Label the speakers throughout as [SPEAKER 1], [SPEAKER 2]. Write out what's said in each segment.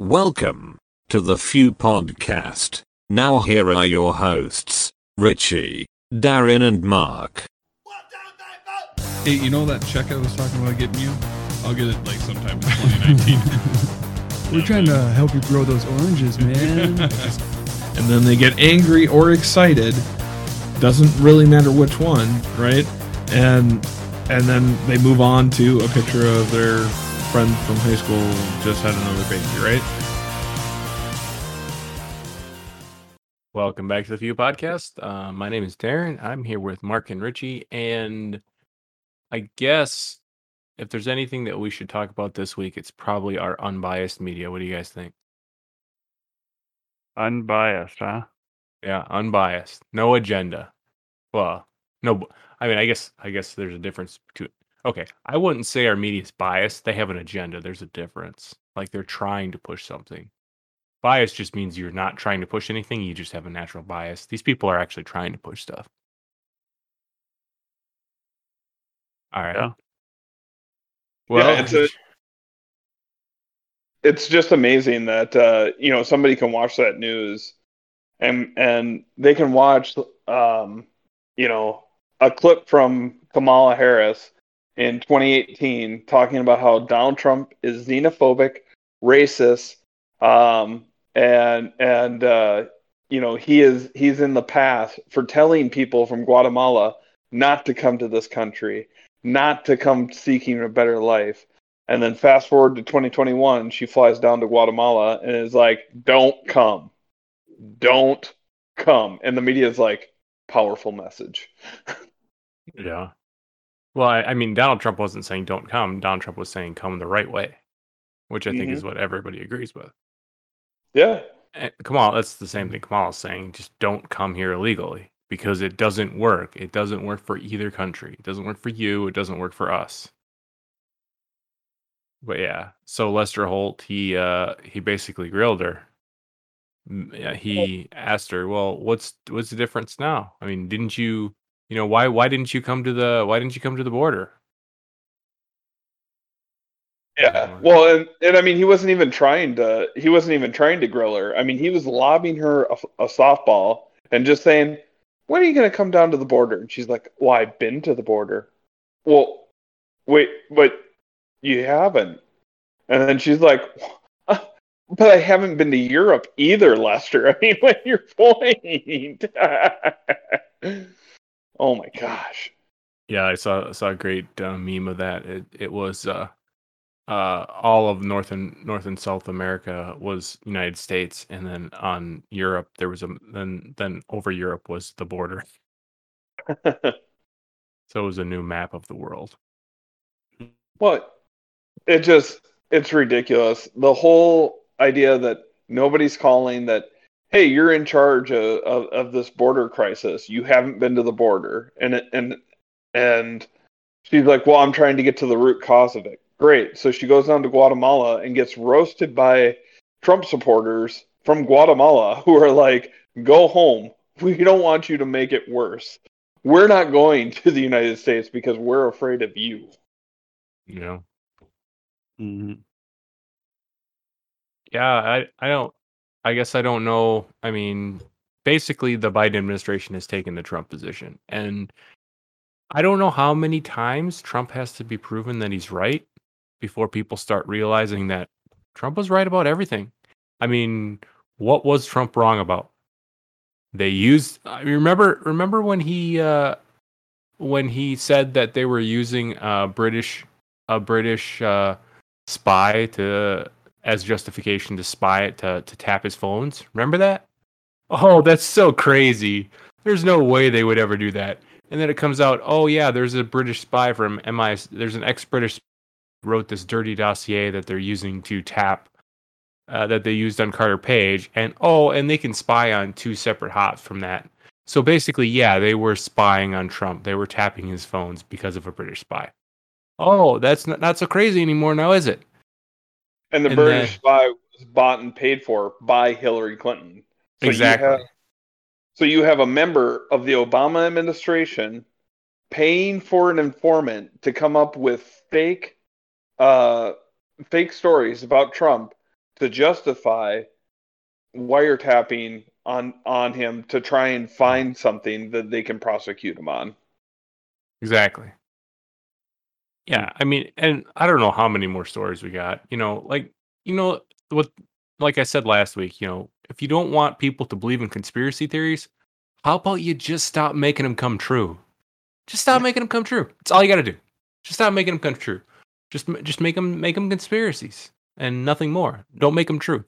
[SPEAKER 1] Welcome to the Few Podcast. Now, here are your hosts, Richie, Darren, and Mark.
[SPEAKER 2] Hey, you know that check I was talking about getting you? I'll get it like sometime in 2019.
[SPEAKER 3] We're trying to help you grow those oranges, man.
[SPEAKER 2] and then they get angry or excited. Doesn't really matter which one, right? And and then they move on to a picture of their friend from high school just had another baby, right?
[SPEAKER 4] Welcome back to the Few Podcast. Uh, my name is Darren. I'm here with Mark and Richie, and I guess if there's anything that we should talk about this week, it's probably our unbiased media. What do you guys think?
[SPEAKER 5] Unbiased, huh?
[SPEAKER 4] Yeah, unbiased, no agenda. Well, no, I mean, I guess I guess there's a difference between. Okay, I wouldn't say our media is biased. They have an agenda. There's a difference. Like they're trying to push something. Bias just means you're not trying to push anything. You just have a natural bias. These people are actually trying to push stuff. All right.
[SPEAKER 5] Yeah.
[SPEAKER 4] Well,
[SPEAKER 6] yeah, it's a, it's just amazing that uh, you know somebody can watch that news and and they can watch um, you know a clip from Kamala Harris in 2018 talking about how Donald Trump is xenophobic, racist, um, and and uh, you know he is he's in the path for telling people from Guatemala not to come to this country, not to come seeking a better life. And then fast forward to 2021, she flies down to Guatemala and is like, "Don't come, don't come." And the media is like, "Powerful message."
[SPEAKER 4] yeah. Well, I, I mean, Donald Trump wasn't saying don't come. Donald Trump was saying come the right way, which I think is what everybody agrees with.
[SPEAKER 6] yeah,
[SPEAKER 4] And Kamal, that's the same thing Kamal's saying. Just don't come here illegally because it doesn't work. It doesn't work for either country. It doesn't work for you. It doesn't work for us. But yeah, so Lester Holt, he uh he basically grilled her. He asked her, "Well, what's what's the difference now? I mean, didn't you, you know, why why didn't you come to the why didn't you come to the border?"
[SPEAKER 6] Yeah. Well, and, and I mean, he wasn't even trying to. He wasn't even trying to grill her. I mean, he was lobbing her a, a softball and just saying, "When are you going to come down to the border?" And she's like, "Well, I've been to the border." Well, wait, but you haven't. And then she's like, "But I haven't been to Europe either, Lester." I mean, what's your point? oh my gosh.
[SPEAKER 4] Yeah, I saw saw a great uh, meme of that. It it was uh, uh, all of North and North and South America was United States, and then on Europe there was a then then over Europe was the border. So it was a new map of the world.
[SPEAKER 6] Well, it just it's ridiculous. The whole idea that nobody's calling that, hey, you're in charge of, of, of this border crisis. You haven't been to the border. And and and she's like, Well, I'm trying to get to the root cause of it. Great. So she goes down to Guatemala and gets roasted by Trump supporters from Guatemala who are like, Go home. We don't want you to make it worse. We're not going to the United States because we're afraid of you.
[SPEAKER 4] Yeah. know.
[SPEAKER 5] hmm
[SPEAKER 4] Yeah, I I don't. I guess I don't know. I mean, basically, the Biden administration has taken the Trump position, and I don't know how many times Trump has to be proven that he's right before people start realizing that Trump was right about everything. I mean, what was Trump wrong about? They used. I remember. Remember when he uh, when he said that they were using uh, British a British uh, spy to as justification to spy it to to tap his phones. Remember that? Oh, that's so crazy. There's no way they would ever do that. And then it comes out, oh yeah, there's a British spy from MI. There's an ex-British wrote this dirty dossier that they're using to tap uh, that they used on Carter Page, and oh, and they can spy on two separate hots from that. So basically, yeah, they were spying on Trump. They were tapping his phones because of a British spy. Oh, that's not, not so crazy anymore now, is it?
[SPEAKER 6] And the
[SPEAKER 4] And
[SPEAKER 6] British spy was bought and paid for by Hillary Clinton. So you
[SPEAKER 4] Exactly.
[SPEAKER 6] have- so you have a member of the Obama administration paying for an informant to come up with fake, uh, fake stories about Trump to justify wiretapping on on him to try and find something that they can prosecute him on.
[SPEAKER 4] Exactly. Yeah, mm. I mean, and I don't know how many more stories we got. You know, like you know what, like I said last week. You know, if you don't want people to believe in conspiracy theories, how about you just stop making them come true? Just stop making them come true. That's all you got to do. Just stop making them come true. Just just make them make them conspiracies and nothing more. Don't make them true.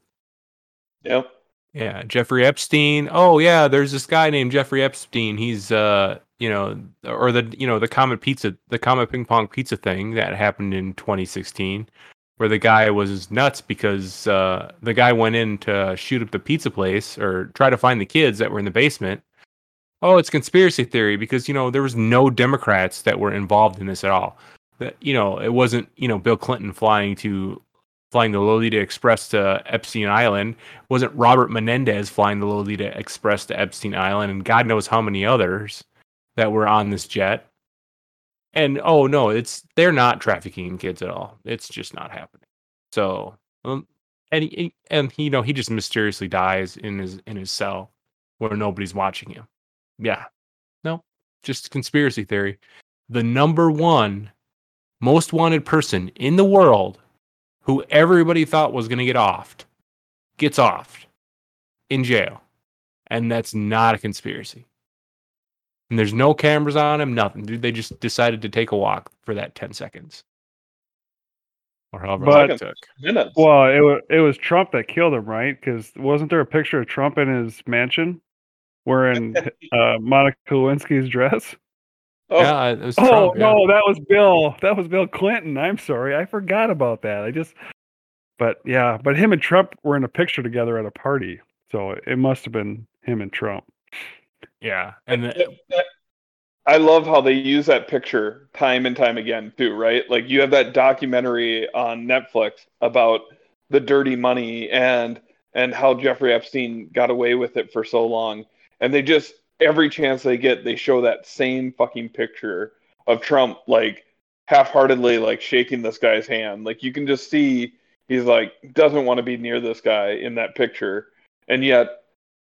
[SPEAKER 6] Yep.
[SPEAKER 4] Yeah, Jeffrey Epstein. Oh yeah, there's this guy named Jeffrey Epstein. He's uh, you know, or the you know the Comet Pizza, the Comet Ping Pong Pizza thing that happened in 2016, where the guy was nuts because uh, the guy went in to shoot up the pizza place or try to find the kids that were in the basement. Oh, it's conspiracy theory because you know there was no Democrats that were involved in this at all. That you know it wasn't you know Bill Clinton flying to flying the Lolita Express to Epstein Island. Wasn't Robert Menendez flying the Lolita Express to Epstein Island, and God knows how many others that were on this jet. And oh no, it's they're not trafficking kids at all. It's just not happening. So, um, and he, and he, you know he just mysteriously dies in his in his cell where nobody's watching him. Yeah, no, just conspiracy theory. The number one most wanted person in the world who everybody thought was going to get offed gets offed in jail. And that's not a conspiracy. And there's no cameras on him, nothing. Dude, they just decided to take a walk for that 10 seconds. Or however long it took.
[SPEAKER 6] Minutes.
[SPEAKER 5] Well, it was it was Trump that killed him, right? Because wasn't there a picture of Trump in his mansion wearing uh, Monica Lewinsky's dress?
[SPEAKER 6] Oh,
[SPEAKER 4] yeah, it was
[SPEAKER 5] Oh
[SPEAKER 4] Trump, yeah.
[SPEAKER 5] no, that was Bill. That was Bill Clinton. I'm sorry, I forgot about that. I just, but yeah, but him and Trump were in a picture together at a party, so it must have been him and Trump.
[SPEAKER 4] Yeah. And the,
[SPEAKER 6] I love how they use that picture time and time again too, right? Like you have that documentary on Netflix about the dirty money and and how Jeffrey Epstein got away with it for so long. And they just every chance they get, they show that same fucking picture of Trump like half-heartedly like shaking this guy's hand. Like you can just see he's like doesn't want to be near this guy in that picture. And yet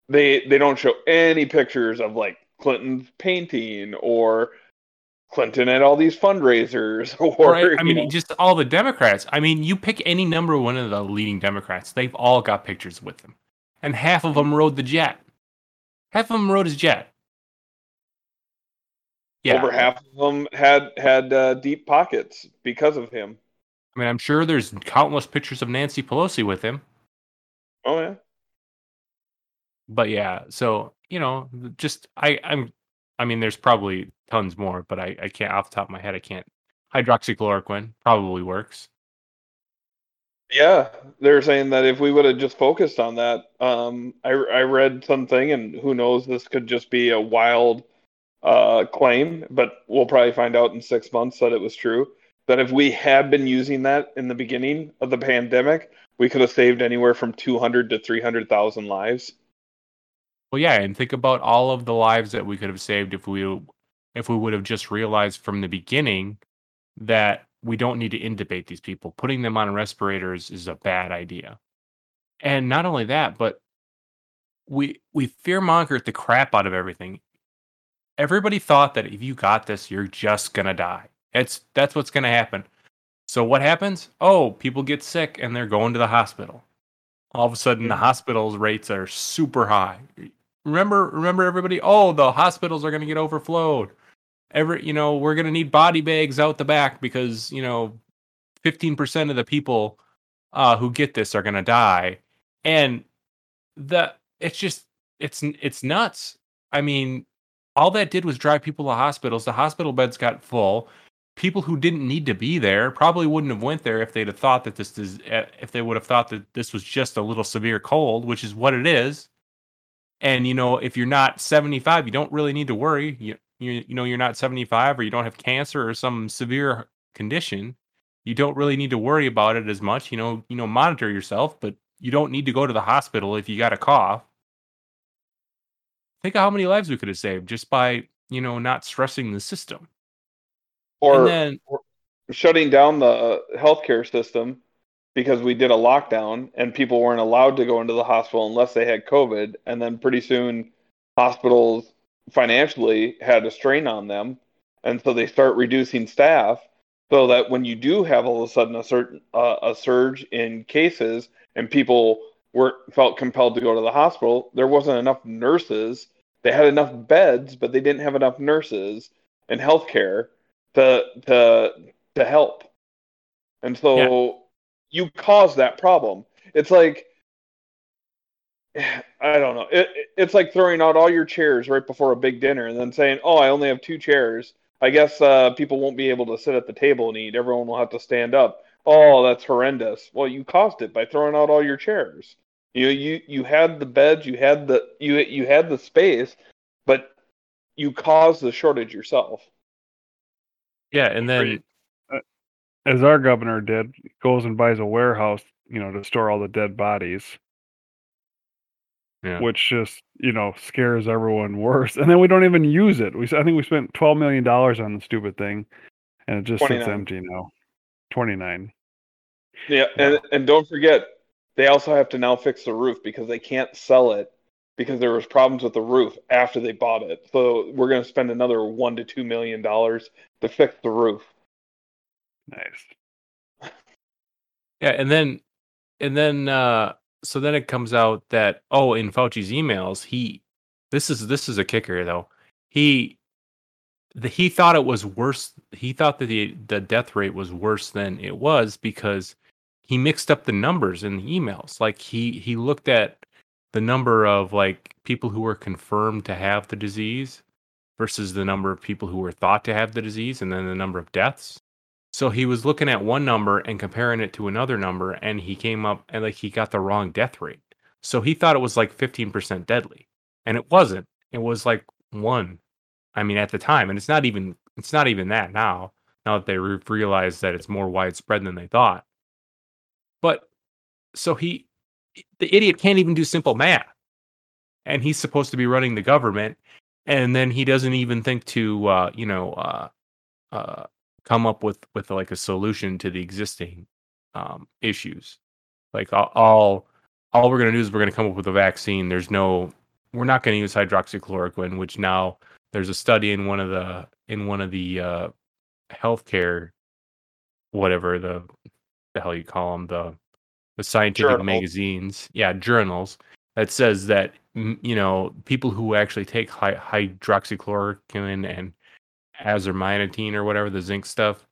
[SPEAKER 6] they they don't show any pictures of like Clinton's painting or Clinton at all these fundraisers or
[SPEAKER 4] I, I mean,
[SPEAKER 6] know,
[SPEAKER 4] just all the Democrats. I mean, you pick any number one of the leading Democrats, they've all got pictures with them. And half of them rode the jet. Half of them rode his jet. Yeah.
[SPEAKER 6] over half of them had had uh, deep pockets because of him.
[SPEAKER 4] I mean, I'm sure there's countless pictures of Nancy Pelosi with him.
[SPEAKER 6] Oh yeah.
[SPEAKER 4] But yeah, so you know, just I I'm I mean, there's probably tons more, but I I can't off the top of my head. I can't. Hydroxychloroquine probably works.
[SPEAKER 6] Yeah, they're saying that if we would have just focused on that, um, I I read something, and who knows, this could just be a wild uh, claim, but we'll probably find out in six months that it was true. That if we had been using that in the beginning of the pandemic, we could have saved anywhere from two hundred to three hundred thousand lives.
[SPEAKER 4] Well, yeah, and think about all of the lives that we could have saved if we if we would have just realized from the beginning that we don't need to intubate these people. Putting them on respirators is a bad idea. And not only that, but we we fearmongered the crap out of everything. Everybody thought that if you got this, you're just gonna die. It's that's what's gonna happen. So what happens? Oh, people get sick and they're going to the hospital. All of a sudden, the hmm. hospitals rates are super high. Remember, remember everybody. Oh, the hospitals are going to get overflowed. Every, you know, we're going to need body bags out the back because you know, fifteen percent of the people uh, who get this are going to die, and the it's just it's it's nuts. I mean, all that did was drive people to hospitals. The hospital beds got full people who didn't need to be there probably wouldn't have went there if they'd have thought that this is eh, if they would have thought that this was just a little severe cold which is what it is and you know if you're not 75 you don't really need to worry you you, you know you're not 75 or you don't have cancer or some severe condition you don't really need to worry about it as much you know you know monitor yourself but you don't need to go to the hospital if you got a cough think of how many lives we could have saved just by you know not stressing the system
[SPEAKER 6] Or
[SPEAKER 4] then
[SPEAKER 6] shutting down the uh, healthcare system because we did a lockdown and people weren't allowed to go into the hospital unless they had COVID. And then pretty soon, hospitals financially had a strain on them. And so they start reducing staff so that when you do have all of a sudden a certain uh, a surge in cases and people were felt compelled to go to the hospital, there wasn't enough nurses. They had enough beds, but they didn't have enough nurses and healthcare to to to help. And so
[SPEAKER 4] Yeah.
[SPEAKER 6] you cause that problem. It's like I don't know. It, it- it's like throwing out all your chairs right before a big dinner and then saying, "Oh, I only have two chairs. I guess uh, people won't be able to sit at the table and eat. Everyone will have to stand up." Oh, that's horrendous. Well, you caused it by throwing out all your chairs. You you you had the beds, you had the you you had the space, but you caused the shortage yourself.
[SPEAKER 4] Yeah, and then
[SPEAKER 5] As our governor did, goes and buys a warehouse, you know, to store all the dead bodies.
[SPEAKER 4] Yeah.
[SPEAKER 5] Which just, you know, scares everyone worse. And then we don't even use it. We s- I think we spent twelve million dollars on the stupid thing, and it just sits empty now. Twenty nine.
[SPEAKER 6] Yeah, and and don't forget, they also have to now fix the roof because they can't sell it because there was problems with the roof after they bought it. So we're going to spend another one to two million dollars to fix the roof.
[SPEAKER 5] Nice.
[SPEAKER 4] Yeah, and then and then uh so then it comes out that oh, in Fauci's emails, he this is this is a kicker though. He the, he thought it was worse. He thought that the the death rate was worse than it was because he mixed up the numbers in the emails. Like he he looked at the number of like people who were confirmed to have the disease versus the number of people who were thought to have the disease and then the number of deaths. So he was looking at one number and comparing it to another number, and he came up and like he got the wrong death rate. So he thought it was like 15% deadly, and it wasn't. It was like one. I mean, at the time, and it's not even it's not even that now. Now that they re- realize that it's more widespread than they thought. But so he, the idiot, can't even do simple math, and he's supposed to be running the government, and then he doesn't even think to uh, you know uh, uh, come up with with like a solution to the existing um, issues. Like all, all we're going to do is we're going to come up with a vaccine. There's no we're not going to use hydroxychloroquine, which now there's a study in one of the in one of the uh, healthcare whatever the the hell you call them the the scientific
[SPEAKER 6] Journal.
[SPEAKER 4] magazines, yeah, journals that says that you know people who actually take hy- hydroxychloroquine and azerminatine or whatever the zinc stuff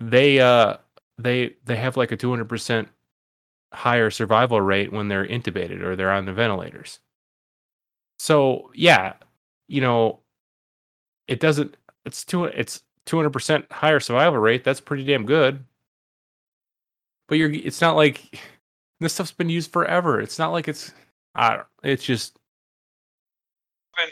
[SPEAKER 4] they uh they they have like a 200% higher survival rate when they're intubated or they're on the ventilators. So yeah you know it doesn't it's two it's 200% higher survival rate that's pretty damn good. But you're it's not like this stuff's been used forever. It's not like it's i don't it's just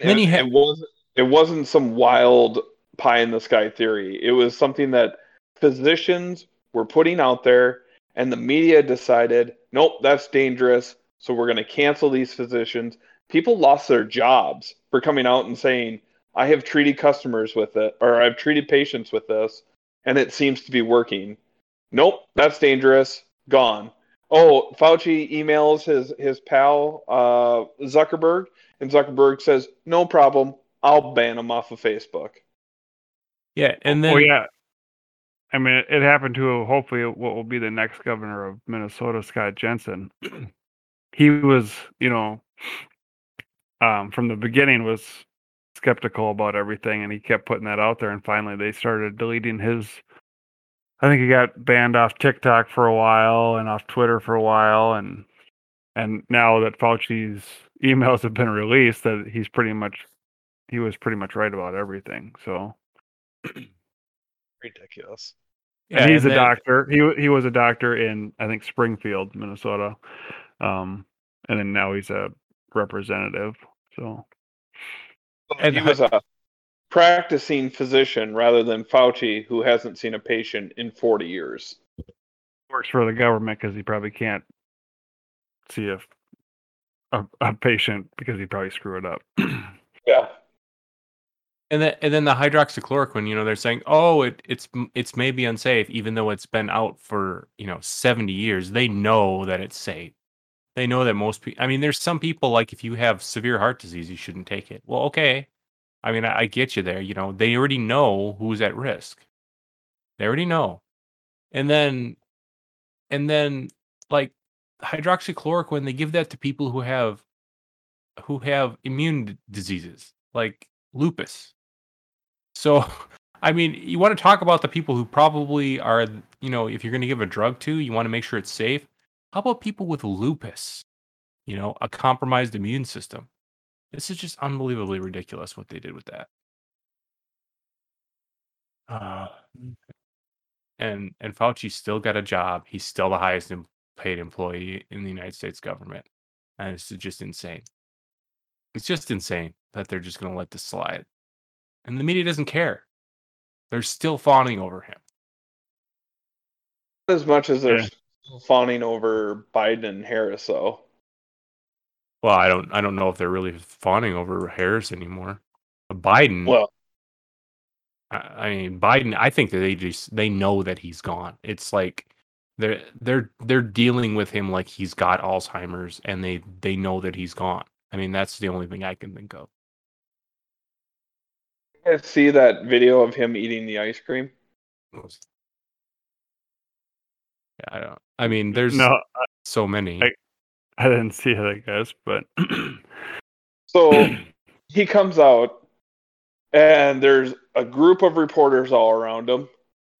[SPEAKER 6] And
[SPEAKER 4] you ha-
[SPEAKER 6] it wasn't it wasn't some wild pie in the sky theory. It was something that physicians were putting out there, and the media decided, nope, that's dangerous. So we're going to cancel these physicians. People lost their jobs for coming out and saying, I have treated customers with it, or I've treated patients with this, and it seems to be working. Nope, that's dangerous. Gone. Oh, Fauci emails his his pal uh, Zuckerberg, and Zuckerberg says, "No problem. I'll ban him off of Facebook."
[SPEAKER 4] Yeah and then
[SPEAKER 5] well, yeah. I mean, it, it happened to hopefully what will be the next governor of Minnesota, Scott Jensen. he was, you know, um, from the beginning was skeptical about everything, and he kept putting that out there. And finally, they started deleting his. I think he got banned off TikTok for a while and off Twitter for a while, and and now that Fauci's emails have been released, that he's pretty much he was pretty much right about everything. So.
[SPEAKER 6] Ridiculous.
[SPEAKER 4] yeah,
[SPEAKER 5] and he's
[SPEAKER 4] and
[SPEAKER 5] a
[SPEAKER 4] then-
[SPEAKER 5] doctor. He he was a doctor in I think Springfield, Minnesota, um, and then now he's a representative. So
[SPEAKER 4] And
[SPEAKER 6] he was a practicing physician rather than Fauci, who hasn't seen a patient in 40 years.
[SPEAKER 5] works for the government because he probably can't see a, a a patient because he probably screw it up.
[SPEAKER 6] Yeah.
[SPEAKER 4] And then and then the hydroxychloroquine, you know, they're saying, "Oh, it it's it's maybe unsafe even though it's been out for, you know, 70 years." They know that it's safe. They know that most people I mean, there's some people like if you have severe heart disease, you shouldn't take it. Well, okay. I mean, I, I get you there, you know. They already know who's at risk. They already know. And then and then like hydroxychloroquine, they give that to people who have who have immune d- diseases like lupus. So, I mean, you want to talk about the people who probably are, you know, if you're going to give a drug to, you want to make sure it's safe. How about people with lupus? You know, a compromised immune system. This is just unbelievably ridiculous what they did with that. Uh, and and Fauci still got a job. He's still the highest em- paid employee in the United States government, and it's just insane. It's just insane that they're just going to let this slide, and the media doesn't care. They're still fawning over him.
[SPEAKER 6] As much as they're
[SPEAKER 5] Yeah.
[SPEAKER 6] fawning over Biden and Harris, though.
[SPEAKER 4] Well, I don't I don't know if they're really fawning over Harris anymore. Biden,
[SPEAKER 6] Well,
[SPEAKER 4] I I mean Biden, I think that they just they know that he's gone. It's like they're they're they're dealing with him like he's got Alzheimer's and they they know that he's gone. I mean, that's the only thing I can think of.
[SPEAKER 6] You guys see that video of him eating the ice cream?
[SPEAKER 4] Yeah, I don't I mean, there's
[SPEAKER 5] No,
[SPEAKER 4] so many.
[SPEAKER 5] I- I didn't see it, I guess, but
[SPEAKER 6] So he comes out, and there's a group of reporters all around him,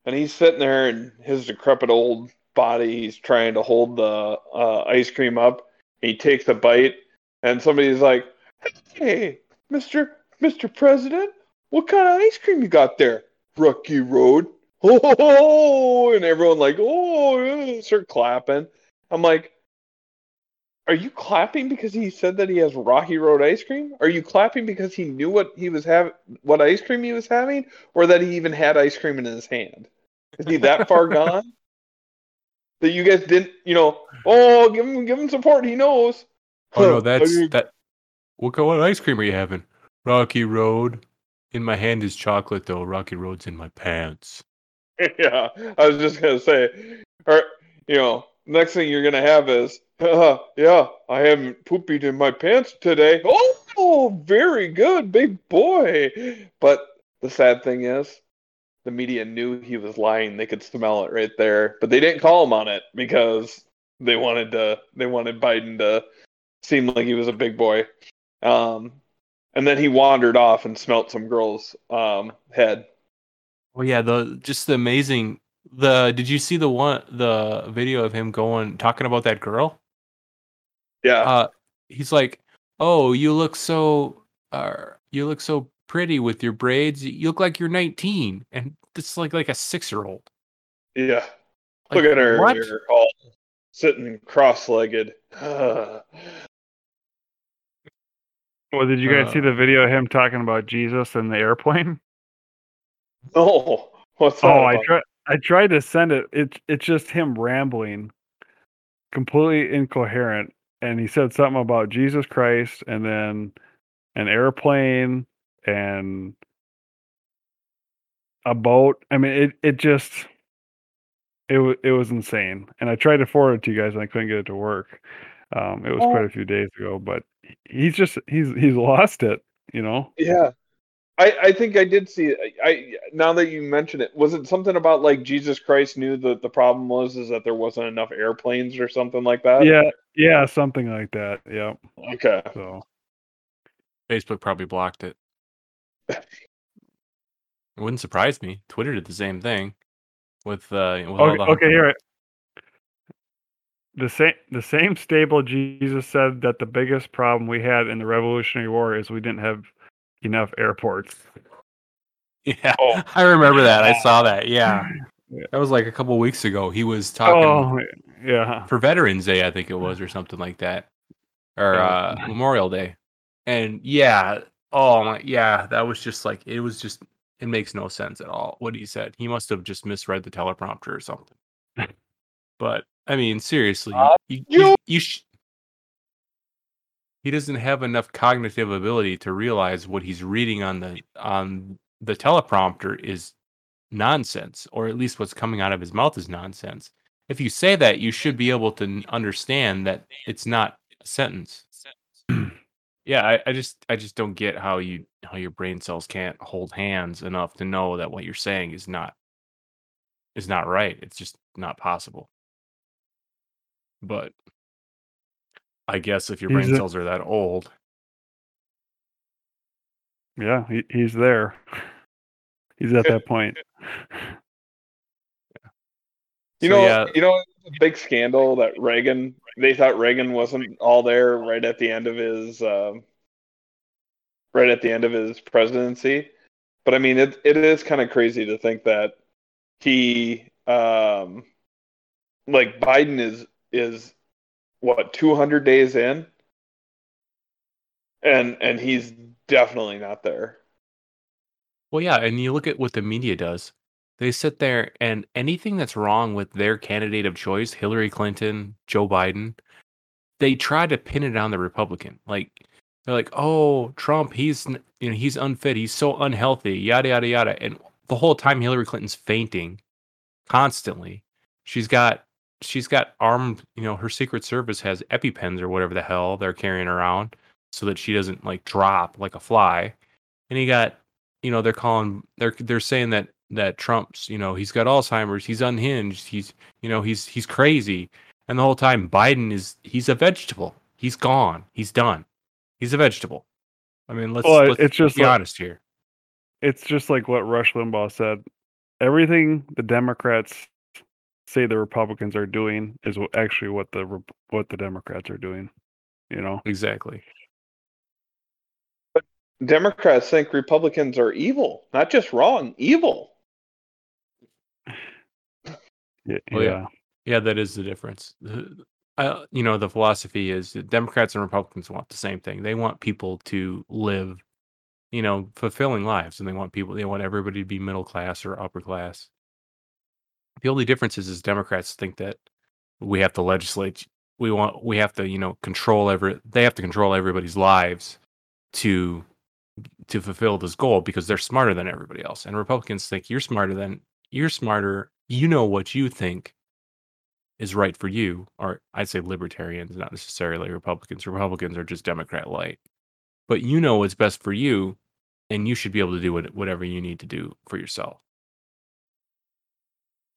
[SPEAKER 6] and he's sitting there in his decrepit old body. He's trying to hold the uh, ice cream up. He takes a bite, and somebody's like, "Hey, Mister Mister President, what kind of ice cream you got there? Rocky Road." Oh, and everyone like, oh, yeah," start clapping. I'm like, are you clapping because he said that he has Rocky Road ice cream? Are you clapping because he knew what he was having, what ice cream he was having, or that he even had ice cream in his hand? Is he that far gone that you guys didn't, you know? Oh, give him, give him support. He knows.
[SPEAKER 4] Oh no, that's
[SPEAKER 6] mean-
[SPEAKER 4] that. What kind of ice cream are you having? Rocky Road. In my hand is chocolate though. Rocky Road's in my pants.
[SPEAKER 6] yeah, I was just gonna say, or you know, next thing you're gonna have is, uh, yeah, I haven't pooped in my pants today. Oh, very good, big boy. But the sad thing is, the media knew he was lying. They could smell it right there, but they didn't call him on it because they wanted to. They wanted Biden to seem like he was a big boy. Um, and then he wandered off and smelt some girl's um head.
[SPEAKER 4] Well, yeah, the just the amazing the did you see the one the video of him going talking about that girl?
[SPEAKER 6] Yeah.
[SPEAKER 4] Uh he's like, "Oh, you look so uh you look so pretty with your braids. You look like you're 19." And it's like like a 6-year-old.
[SPEAKER 6] Yeah.
[SPEAKER 4] Like,
[SPEAKER 6] Look at her, all sitting cross-legged. Uh,
[SPEAKER 5] well, did you guys see
[SPEAKER 4] Uh,
[SPEAKER 5] the video of him talking about Jesus in the airplane?
[SPEAKER 6] no, what's that?
[SPEAKER 5] Oh, I tried. I tried to send it. It's it's just him rambling, completely incoherent. And he said something about Jesus Christ, and then an airplane and a boat. I mean, it it just it was it was insane. And I tried to forward it to you guys, and I couldn't get it to work. Um, it was quite
[SPEAKER 6] Oh.
[SPEAKER 5] a few days ago, but he's just he's he's lost it. You know.
[SPEAKER 6] Yeah. I, I think I did see it. I now that you mention it, was it something about like Jesus Christ knew that the problem was is that there wasn't enough airplanes or something like that?
[SPEAKER 5] Yeah, yeah, something like that. Yeah.
[SPEAKER 6] Okay.
[SPEAKER 5] So
[SPEAKER 4] Facebook probably blocked it. It wouldn't surprise me. Twitter did the same thing with uh with all
[SPEAKER 5] okay,
[SPEAKER 4] the
[SPEAKER 5] okay, here. The same the same stable Jesus said that the biggest problem we had in the Revolutionary War is we didn't have enough airports.
[SPEAKER 4] Yeah,
[SPEAKER 6] Oh.
[SPEAKER 4] I remember that. I saw that. Yeah,
[SPEAKER 5] Yeah.
[SPEAKER 4] that was like a couple weeks ago. He was talking
[SPEAKER 5] Oh, yeah.
[SPEAKER 4] for Veterans Day, I think it was, or something like that, or
[SPEAKER 5] Yeah.
[SPEAKER 4] uh, Memorial Day. And yeah, oh my, yeah, that was just like it was just it makes no sense at all what he said. He must have just misread the teleprompter or something. but I mean, seriously,
[SPEAKER 6] Uh,
[SPEAKER 4] you
[SPEAKER 6] you-
[SPEAKER 4] you, sh- he doesn't have enough cognitive ability to realize what he's reading on the on the teleprompter is nonsense, or at least what's coming out of his mouth is nonsense. If you say that, you should be able to understand that it's not a sentence. yeah, I, I just I just don't get how you how your brain cells can't hold hands enough to know that what you're saying is not is not right. It's just not possible. But I guess if your
[SPEAKER 5] He's
[SPEAKER 4] brain
[SPEAKER 5] a-
[SPEAKER 4] cells are that old,
[SPEAKER 5] Yeah, he, he's there. He's at that point.
[SPEAKER 6] You
[SPEAKER 4] So,
[SPEAKER 6] know,
[SPEAKER 4] yeah.
[SPEAKER 6] you know, a big scandal that Reagan. They thought Reagan wasn't all there right at the end of his, um, right at the end of his presidency. But I mean, it it is kind of crazy to think that he, um, like Biden is is what two hundred days in, and and he's definitely not there.
[SPEAKER 4] Well, yeah, and you look at what the media does. They sit there and anything that's wrong with their candidate of choice, Hillary Clinton, Joe Biden, they try to pin it on the Republican. Like they're like, "Oh, Trump, he's you know, he's unfit, he's so unhealthy, yada yada yada." And the whole time Hillary Clinton's fainting constantly. She's got she's got armed, you know, her secret service has EpiPens or whatever the hell they're carrying around so that she doesn't like drop like a fly. And he got you know they're calling they're they're saying that that Trump's you know he's got Alzheimer's he's unhinged he's you know he's he's crazy. And the whole time Biden is he's a vegetable. He's gone. He's done. He's a vegetable. I mean let's,
[SPEAKER 5] Well,
[SPEAKER 4] let's
[SPEAKER 5] it's just
[SPEAKER 4] be
[SPEAKER 5] like-
[SPEAKER 4] honest here.
[SPEAKER 5] It's just like what Rush Limbaugh said. Everything the Democrats say the Republicans are doing is actually what the what the Democrats are doing. You know.
[SPEAKER 4] exactly
[SPEAKER 6] Democrats think Republicans are evil, not just wrong, evil.
[SPEAKER 5] Yeah.
[SPEAKER 4] Oh, yeah.
[SPEAKER 5] yeah.
[SPEAKER 4] yeah that is the difference The- uh, you know the philosophy is that Democrats and Republicans want the same thing they want people to live you know fulfilling lives and they want people they want everybody to be middle class or upper class the only difference is, is democrats think that we have to legislate we want we have to you know control every they have to control everybody's lives to to fulfill this goal because they're smarter than everybody else and republicans think you're smarter than you're smarter you know what you think is right for you or i'd say libertarians not necessarily republicans republicans are just democrat light but you know what's best for you and you should be able to do what, whatever you need to do for yourself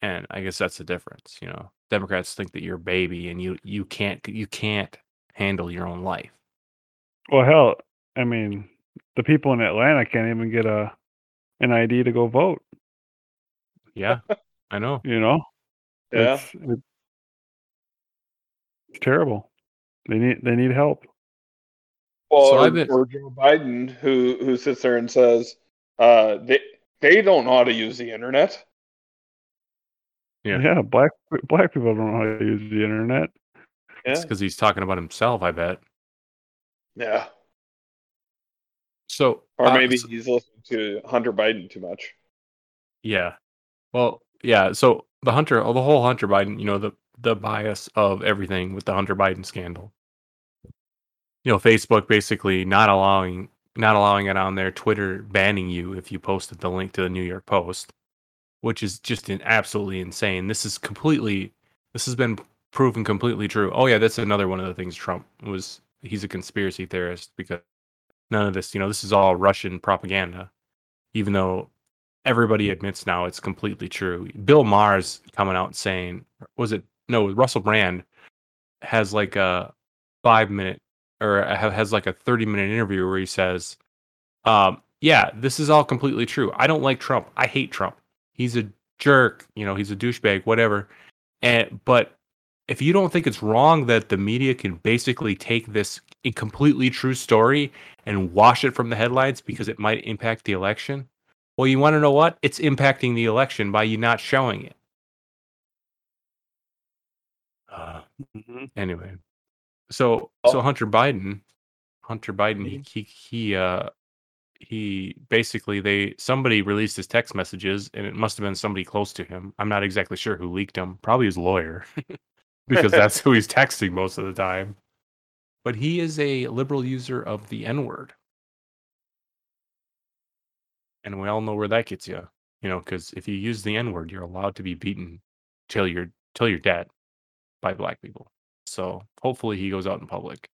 [SPEAKER 4] and i guess that's the difference you know democrats think that you're a baby and you you can't you can't handle your own life
[SPEAKER 5] Well, hell, I mean, the people in Atlanta can't even get a an ID to go vote.
[SPEAKER 4] yeah i know
[SPEAKER 5] You know.
[SPEAKER 6] Yeah.
[SPEAKER 5] It's, it's terrible. They need they need help.
[SPEAKER 6] Well,
[SPEAKER 4] So
[SPEAKER 6] or,
[SPEAKER 4] I've been-
[SPEAKER 6] or Joe Biden, who who sits there and says, uh, they they don't know how to use the internet.
[SPEAKER 4] Yeah.
[SPEAKER 5] Yeah. black black people don't know how to use the internet.
[SPEAKER 4] it's because he's talking about himself i bet
[SPEAKER 6] yeah.
[SPEAKER 4] so
[SPEAKER 6] Or
[SPEAKER 4] uh,
[SPEAKER 6] maybe
[SPEAKER 4] so-
[SPEAKER 6] he's listening to Hunter Biden too much.
[SPEAKER 4] Yeah. Well, yeah. So the Hunter, oh, the whole Hunter Biden, you know, the the bias of everything with the Hunter Biden scandal. You know, Facebook basically not allowing not allowing it on there, Twitter banning you if you posted the link to the New York Post, which is just an absolutely insane. This is completely this has been proven completely true. Oh yeah, that's another one of the things Trump was he's a conspiracy theorist because none of this, you know, this is all Russian propaganda. Even though everybody admits now it's completely true. Bill Maher's coming out saying, was it no Russell Brand has like a five minute or has like a thirty minute interview where he says, um, "Yeah, this is all completely true. I don't like Trump. I hate Trump. He's a jerk. You know, he's a douchebag. Whatever." And but if you don't think it's wrong that the media can basically take this completely true story and wash it from the headlines because it might impact the election, well, you want to know what? It's impacting the election by you not showing it. Uh, anyway, so so
[SPEAKER 6] Oh.
[SPEAKER 4] Hunter Biden, Hunter Biden, he he he uh he basically they somebody released his text messages and it must have been somebody close to him. I'm not exactly sure who leaked them. Probably his lawyer, because that's who he's texting most of the time. but he is a liberal user of the N word. And we all know where that gets you, you know, because if you use the N word, you're allowed to be beaten till you're till you're dead by black people. So hopefully he goes out in public.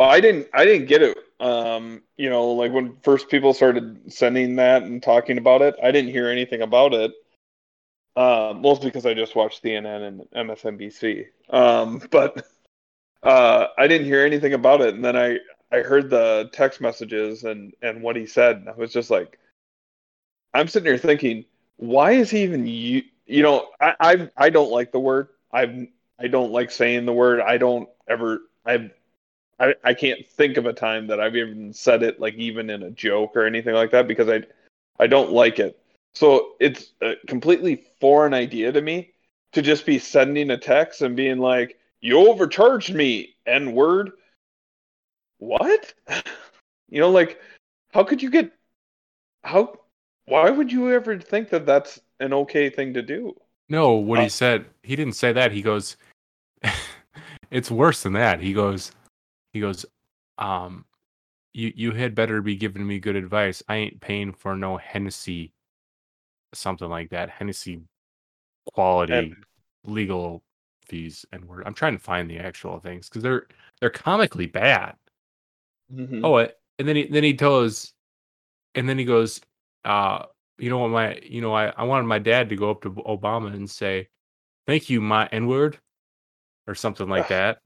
[SPEAKER 6] Well, I didn't. I didn't get it. Um, you know, like when first people started sending that and talking about it, I didn't hear anything about it. Um, mostly because I just watched CNN and MSNBC. Um, but uh, I didn't hear anything about it, and then I I heard the text messages and and what he said, and I was just like, I'm sitting here thinking, why is he even you? You know, I I I don't like the word. I I don't like saying the word. I don't ever. I I, I can't think of a time that I've even said it like even in a joke or anything like that because I I don't like it. So it's a completely foreign idea to me to just be sending a text and being like, "You overcharged me, N word." What? you know, like, how could you get? How? Why would you ever think that that's an okay thing to do?
[SPEAKER 4] No, what
[SPEAKER 6] Uh,
[SPEAKER 4] he said, he didn't say that. He goes, it's worse than that. He goes, he goes, um, you you had better be giving me good advice. I ain't paying for no Hennessy, something like that. Hennessy quality legal fees and word. I'm trying to find the actual things because they're they're comically bad.
[SPEAKER 6] Mhm.
[SPEAKER 4] Oh, and then he then he goes, and then he goes, uh, you know what my you know I I wanted my dad to go up to Obama and say, "Thank you, my N word," or something like that.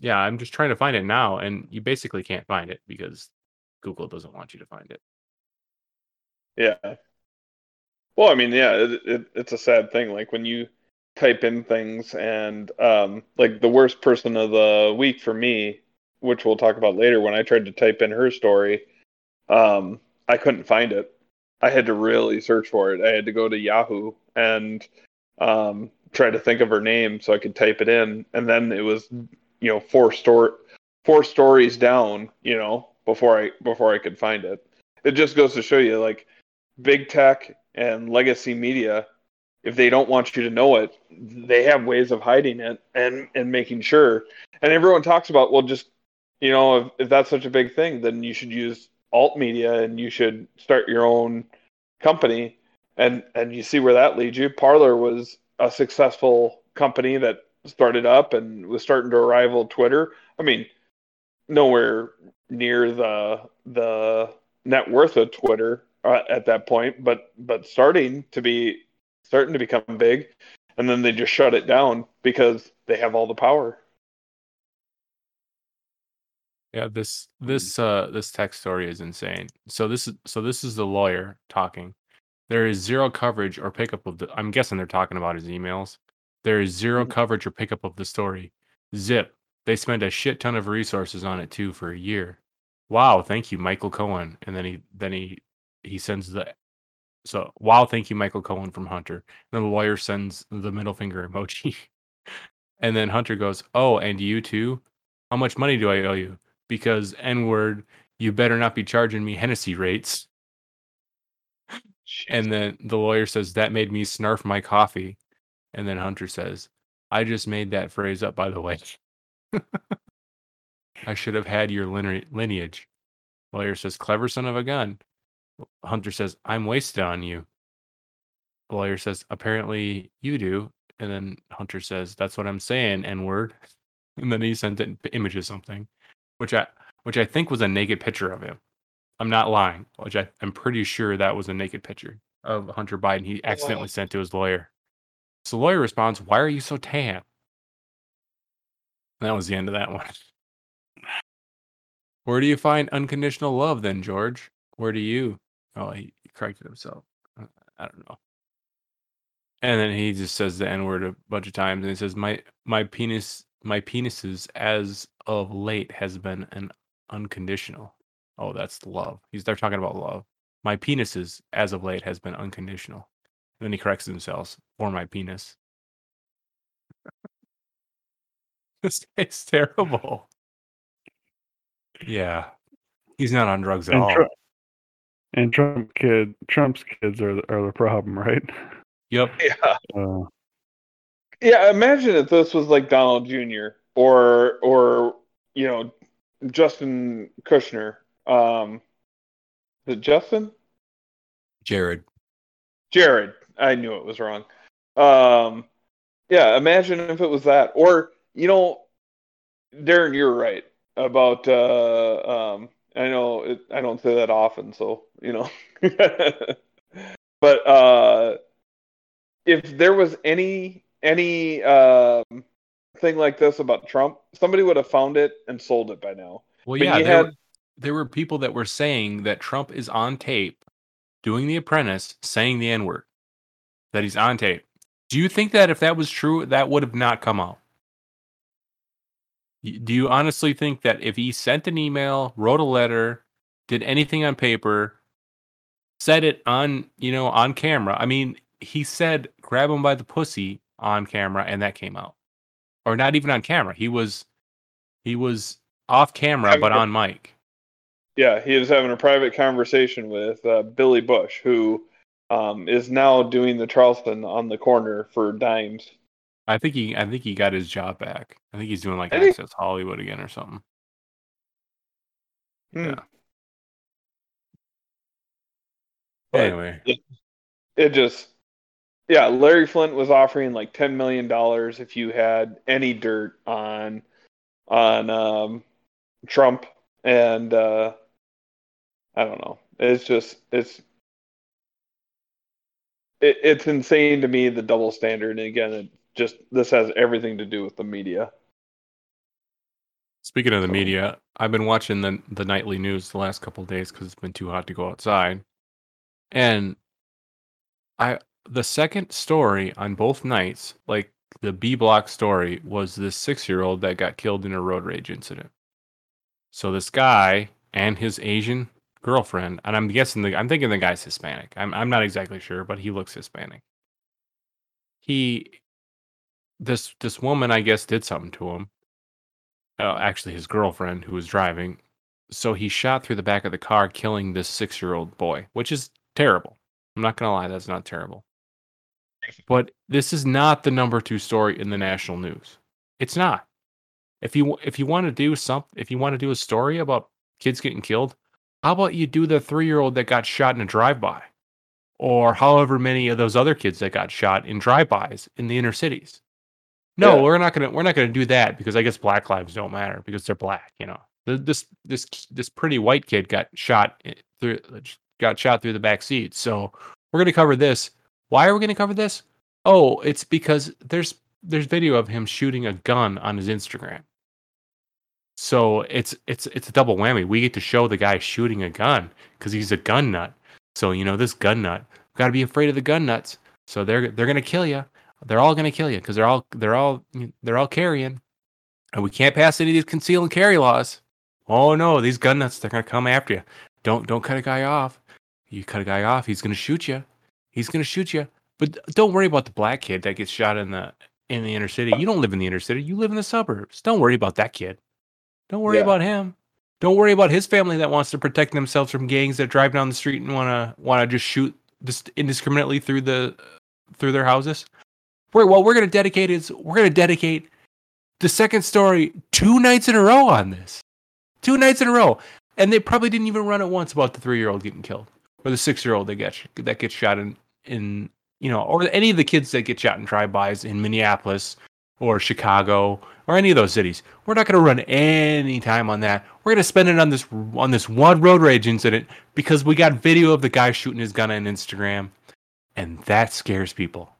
[SPEAKER 4] Yeah, I'm just trying to find it now, and you basically can't find it because Google doesn't want you to find it.
[SPEAKER 6] Yeah. Well, I mean, yeah, it, it, it's a sad thing. Like when you type in things, and um, like the worst person of the week for me, which we'll talk about later, when I tried to type in her story, um, I couldn't find it. I had to really search for it. I had to go to Yahoo and um, try to think of her name so I could type it in, and then it was, you know, four store, four stories down, you know, before I before I could find it. It just goes to show you, like big tech and legacy media if they don't want you to know it they have ways of hiding it and and making sure. And everyone talks about well just you know if, if that's such a big thing then you should use alt media and you should start your own company. And and you see where that leads you. Parler was a successful company that started up and was starting to rival twitter i mean nowhere near the the net worth of twitter uh, at that point, but but starting to be starting to become big, and then they just shut it down because they have all the power.
[SPEAKER 4] Yeah, this this uh this text story is insane. So this is so this is the lawyer talking. There is zero coverage or pickup of the I'm guessing they're talking about his emails. There is 0
[SPEAKER 6] Mhm.
[SPEAKER 4] coverage or pickup of the story. Zip. They spend a shit ton of resources on it too for a year. Wow, thank you, Michael Cohen. And then he then he he sends the so wow, thank you, Michael Cohen from Hunter. And then the lawyer sends the middle finger emoji. and then Hunter goes, Oh, and you too? How much money do I owe you? Because N word, you better not be charging me Hennessy rates. And then the lawyer says, That made me snarf my coffee. And then Hunter says, I just made that phrase up, by the way. I should have had your lineage. Lawyer says, Clever son of a gun. Hunter says, I'm wasted on you. Lawyer says, Apparently you do. And then Hunter says, That's what I'm saying, N word. And then he sent an image of something, which I which I think was a naked picture of him. I'm not lying, which I, I'm pretty sure that was a naked picture of Hunter Biden he oh, accidentally sent to his lawyer. So the lawyer responds, Why are you so tan? That was the end of that one. Where do you find unconditional love then, George? Where do you? Oh, he, he corrected himself. Uh, I don't know. And then he just says the N word a bunch of times, and he says, "My my penis, my penises as of late has been an unconditional." Oh, that's love. He's they're talking about love. My penises as of late has been unconditional. And then he corrects himself for my penis. this is terrible. Yeah, he's not on drugs at
[SPEAKER 5] And,
[SPEAKER 4] all.
[SPEAKER 5] Tru- and Trump kid, Trump's kids are the, are the problem, right?
[SPEAKER 4] Yep.
[SPEAKER 6] Yeah,
[SPEAKER 5] Uh,
[SPEAKER 6] Yeah, imagine if this was like Donald Jr. or or you know Justin Kushner. Um, is it Justin?
[SPEAKER 4] Jared.
[SPEAKER 6] Jared. I knew it was wrong. Um, yeah, imagine if it was that, or you know, Darren, you're right about. Uh, um, I know it, I don't say that often, so you know, but uh, if there was any any um, thing like this about Trump, somebody would have found it and sold it by now.
[SPEAKER 4] Well,
[SPEAKER 6] But
[SPEAKER 4] yeah, there,
[SPEAKER 6] had-
[SPEAKER 4] were, there were people that were saying that Trump is on tape doing The Apprentice, saying the N word, that he's on tape. Do you think that if that was true, that would have not come out? Do you honestly think that if he sent an email, wrote a letter, did anything on paper, said it on, you know, on camera? I mean, he said grab him by the pussy on camera and that came out. Or not even on camera. He was he was off camera but on mic.
[SPEAKER 6] Yeah, he was having a private conversation with uh, Billy Bush, who um, is now doing the Charleston on the corner for dimes.
[SPEAKER 4] I think he I think he got his job back. I think he's doing like
[SPEAKER 6] Did he?
[SPEAKER 4] Access Hollywood again or something.
[SPEAKER 6] Hmm.
[SPEAKER 4] Yeah.
[SPEAKER 6] But
[SPEAKER 4] Anyway,
[SPEAKER 6] it just, yeah, Larry Flynt was offering like ten million dollars if you had any dirt on on um, Trump, and uh, I don't know. It's just it's it, it's insane to me the double standard. And again, it just this has everything to do with the media.
[SPEAKER 4] speaking of the
[SPEAKER 6] So-
[SPEAKER 4] media, I've been watching the the nightly news the last couple of days because it's been too hot to go outside, and I the second story on both nights, like the B block story, was this six year old that got killed in a road rage incident. So this guy and his Asian girlfriend, and I'm guessing the I'm thinking the guy's Hispanic. I'm I'm not exactly sure, but he looks Hispanic. He this this woman, I guess, did something to him. Uh, actually, his girlfriend who was driving. So he shot through the back of the car, killing this six year old boy, which is terrible. I'm not gonna lie, that's not terrible. But this is not the number two story in the national news. It's not. If you if you want to do something, if you want to do a story about kids getting killed, how about you do the three year old that got shot in a drive by, or however many of those other kids that got shot in drive bys in the inner cities? No,
[SPEAKER 6] Yeah.
[SPEAKER 4] we're not gonna we're not gonna do that because I guess black lives don't matter because they're black. You know, this this this pretty white kid got shot eh, through got shot through the back seat. So we're gonna cover this. Why are we gonna cover this? Oh, it's because there's there's video of him shooting a gun on his Instagram. So it's it's it's a double whammy. We get to show the guy shooting a gun because he's a gun nut. So you know this gun nut. Got to be afraid of the gun nuts. So they're they're gonna kill you. They're all gonna kill you because they're all they're all they're all carrying, and we can't pass any of these conceal and carry laws. Oh no, these gun nuts they're gonna come after you. Don't don't cut a guy off. You cut a guy off, he's gonna shoot you. He's gonna shoot you. But don't worry about the black kid that gets shot in the in the inner city. You don't live in the inner city. You live in the suburbs. Don't worry about that kid. Don't worry
[SPEAKER 6] Yeah.
[SPEAKER 4] about him. Don't worry about his family that wants to protect themselves from gangs that drive down the street and want to want to just shoot just indiscriminately through the through their houses. We're, well, we're gonna dedicate is we're gonna dedicate the second story two nights in a row on this, two nights in a row, and they probably didn't even run it once about the three year old getting killed or the six year old that gets that gets shot in in you know or any of the kids that get shot in drive bys in Minneapolis or Chicago or any of those cities. We're not going to run any time on that. We're going to spend it on this on this one road rage incident because we got video of the guy shooting his gun on Instagram, and that scares people.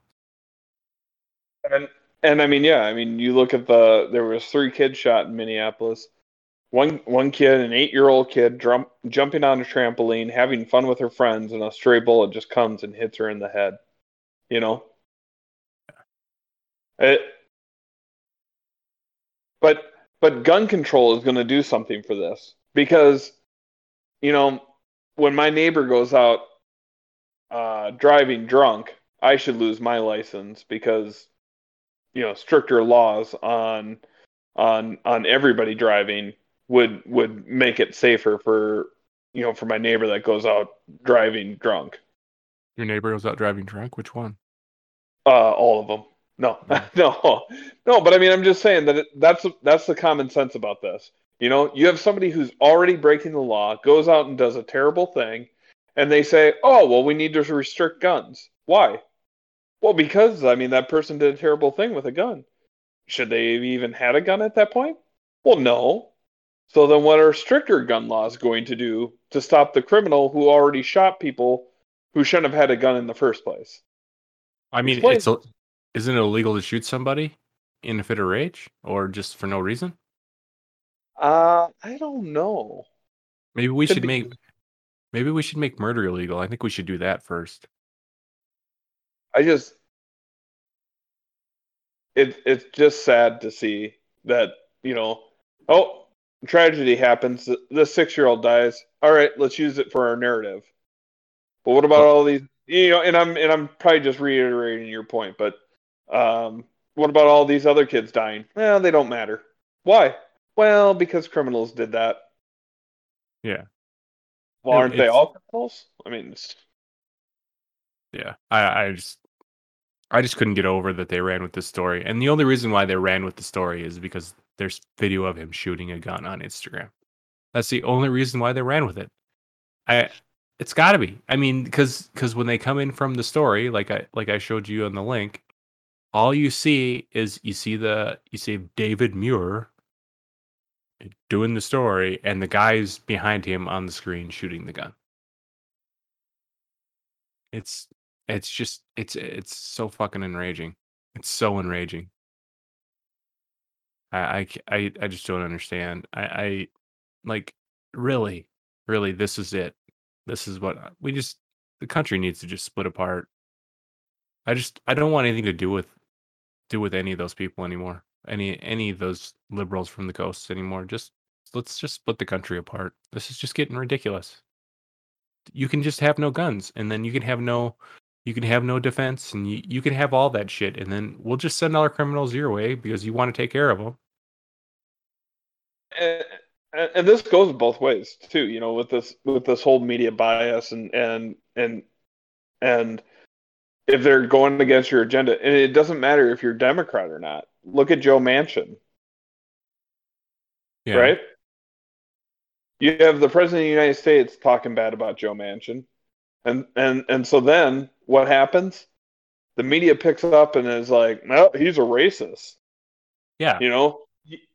[SPEAKER 6] And and I mean, yeah, I mean, you look at the there was three kids shot in Minneapolis. One one kid, an eight year old kid, jump, jumping on a trampoline, having fun with her friends, and a stray bullet just comes and hits her in the head. You know. It, but but gun control is going to do something for this because, you know, when my neighbor goes out uh, driving drunk, I should lose my license because you know stricter laws on on on everybody driving would would make it safer for you know for my neighbor that goes out driving drunk
[SPEAKER 4] Your neighbor goes out driving drunk. Which one?
[SPEAKER 6] uh all of them No, no, no. But I mean, I'm just saying that it, that's that's the common sense about this. You know, you have somebody who's already breaking the law, goes out and does a terrible thing, and they say, "Oh, well, we need to restrict guns." Why? Well, because I mean, that person did a terrible thing with a gun. Should they have even had a gun at that point? Well, no. So then, what are stricter gun laws going to do to stop the criminal who already shot people who shouldn't have had a gun in the first place?
[SPEAKER 4] I mean,
[SPEAKER 6] Explain.
[SPEAKER 4] it's a, isn't it illegal to shoot somebody in a fit of rage or just for no reason?
[SPEAKER 6] Uh, I don't know.
[SPEAKER 4] Maybe we
[SPEAKER 6] Could
[SPEAKER 4] should
[SPEAKER 6] be.
[SPEAKER 4] make maybe we should make murder illegal. I think we should do that first.
[SPEAKER 6] I just it it's just sad to see that you know oh tragedy happens the, the six year old dies all right let's use it for our narrative but what about all these you know and I'm and I'm probably just reiterating your point but um what about all these other kids dying well they don't matter why well because criminals did that
[SPEAKER 4] Yeah.
[SPEAKER 6] well aren't they all criminals I mean it's,
[SPEAKER 4] Yeah, I, I just, I just couldn't get over that they ran with this story, and the only reason why they ran with the story is because there's video of him shooting a gun on Instagram. That's the only reason why they ran with it. I, it's got to be. I mean, because because when they come in from the story, like I like I showed you on the link, all you see is you see the you see David Muir doing the story, and the guys behind him on the screen shooting the gun. It's it's just it's it's so fucking enraging. It's so enraging. I I I just don't understand. I I like really really this is it. This is what we just the country needs to just split apart. I just I don't want anything to do with do with any of those people anymore. Any any of those liberals from the coast anymore. Just let's just split the country apart. This is just getting ridiculous. You can just have no guns and then you can have no you can have no defense and you, you can have all that shit and then we'll just send all our criminals your way because you want to take care of them.
[SPEAKER 6] and and this goes both ways too you know with this with this whole media bias and and and and if they're going against your agenda. And it doesn't matter if you're democrat or not. Look at joe manchin.
[SPEAKER 4] Yeah.
[SPEAKER 6] right? You have the president of the united states talking bad about joe manchin. And and and so then what happens? The media picks up and is like well he's a racist.
[SPEAKER 4] Yeah.
[SPEAKER 6] you know?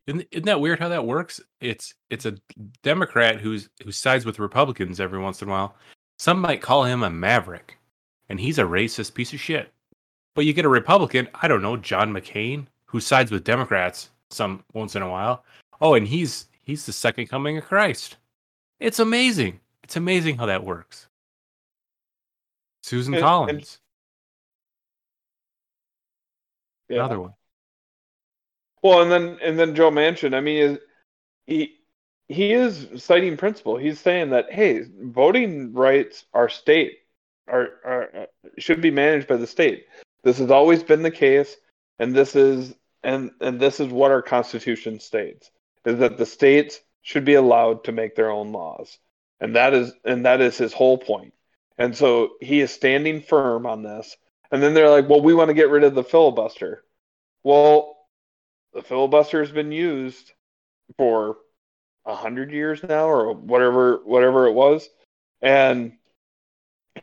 [SPEAKER 4] Isn't, isn't that weird how that works? It's it's a Democrat who's who sides with Republicans every once in a while. Some might call him a maverick, and he's a racist piece of shit. But you get a Republican, I don't know, John McCain, who sides with Democrats some once in a while. Oh, and he's he's the second coming of Christ. It's amazing. It's amazing how that works. Susan
[SPEAKER 6] And- and-
[SPEAKER 4] Collins,
[SPEAKER 6] yeah.
[SPEAKER 4] another one.
[SPEAKER 6] Well, and then and then Joe Manchin, I mean, is he he is citing principle. He's saying that hey, voting rights are state are are should be managed by the state. This has always been the case, and this is and and this is what our Constitution states is that the states should be allowed to make their own laws, and that is and that is his whole point. And so he is standing firm on this. And then they're like, well, we want to get rid of the filibuster. Well, the filibuster has been used for a hundred years now or whatever whatever it was and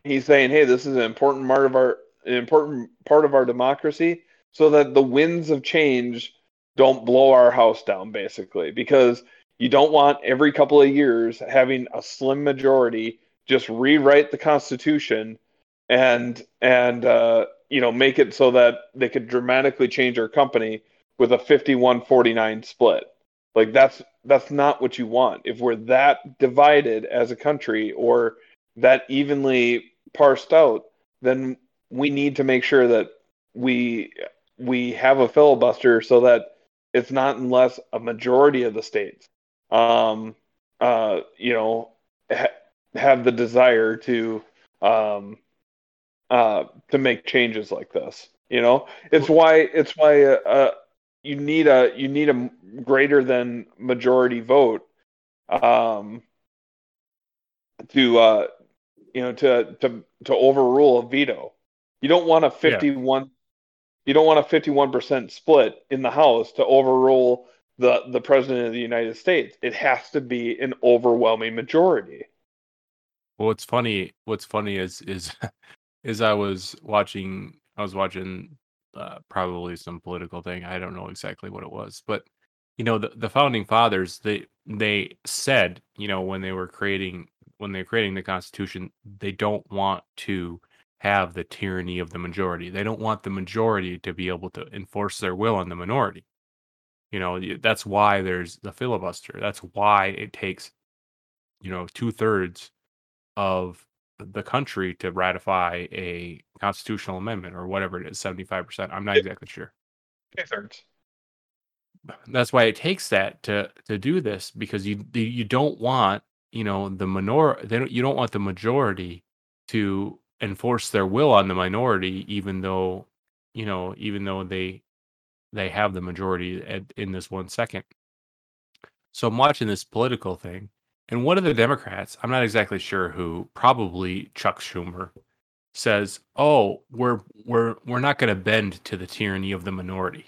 [SPEAKER 6] he's saying hey this is an important part of our an important part of our democracy so that the winds of change don't blow our house down basically because you don't want every couple of years having a slim majority just rewrite the constitution and and uh, you know make it so that they could dramatically change our company with a 51-49 split. Like that's that's not what you want. If we're that divided as a country or that evenly parsed out, then we need to make sure that we we have a filibuster so that it's not unless a majority of the states um uh you know ha- have the desire to um uh to make changes like this you know? It's why it's why uh, uh you need a you need a greater than majority vote um to uh you know to to to overrule a veto you don't want a 51 You don't want a 51% split in the House to overrule the the president of the United States. It has to be an overwhelming majority.
[SPEAKER 4] Well, what's funny, what's funny is is is I was watching, I was watching uh, probably some political thing. I don't know exactly what it was, but you know, the, the founding fathers they they said, you know, when they were creating when they're creating the Constitution, they don't want to have the tyranny of the majority. They don't want the majority to be able to enforce their will on the minority. You know, that's why there's the filibuster. That's why it takes, you know, two thirds of the country to ratify a constitutional amendment or whatever it is, 75%. I'm not exactly sure.
[SPEAKER 6] Two thirds.
[SPEAKER 4] That's why it takes that to to do this because you you don't want, you know, the minor they don't you don't want the majority to enforce their will on the minority even though, you know, even though they they have the majority at, in this one second. So I'm watching this political thing, and one of the Democrats, I'm not exactly sure who, probably Chuck Schumer, says, "Oh, we're we're we're not going to bend to the tyranny of the minority."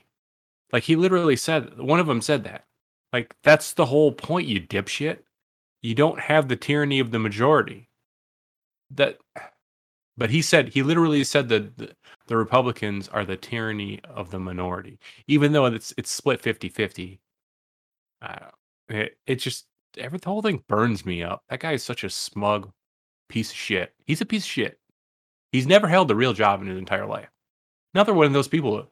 [SPEAKER 4] Like he literally said, one of them said that. Like that's the whole point, you dipshit. You don't have the tyranny of the majority. That, but he said he literally said that the, the Republicans are the tyranny of the minority, even though it's it's split 50-50. Uh, it, it just every the whole thing burns me up. That guy is such a smug piece of shit. He's a piece of shit. He's never held a real job in his entire life. Another one of those people.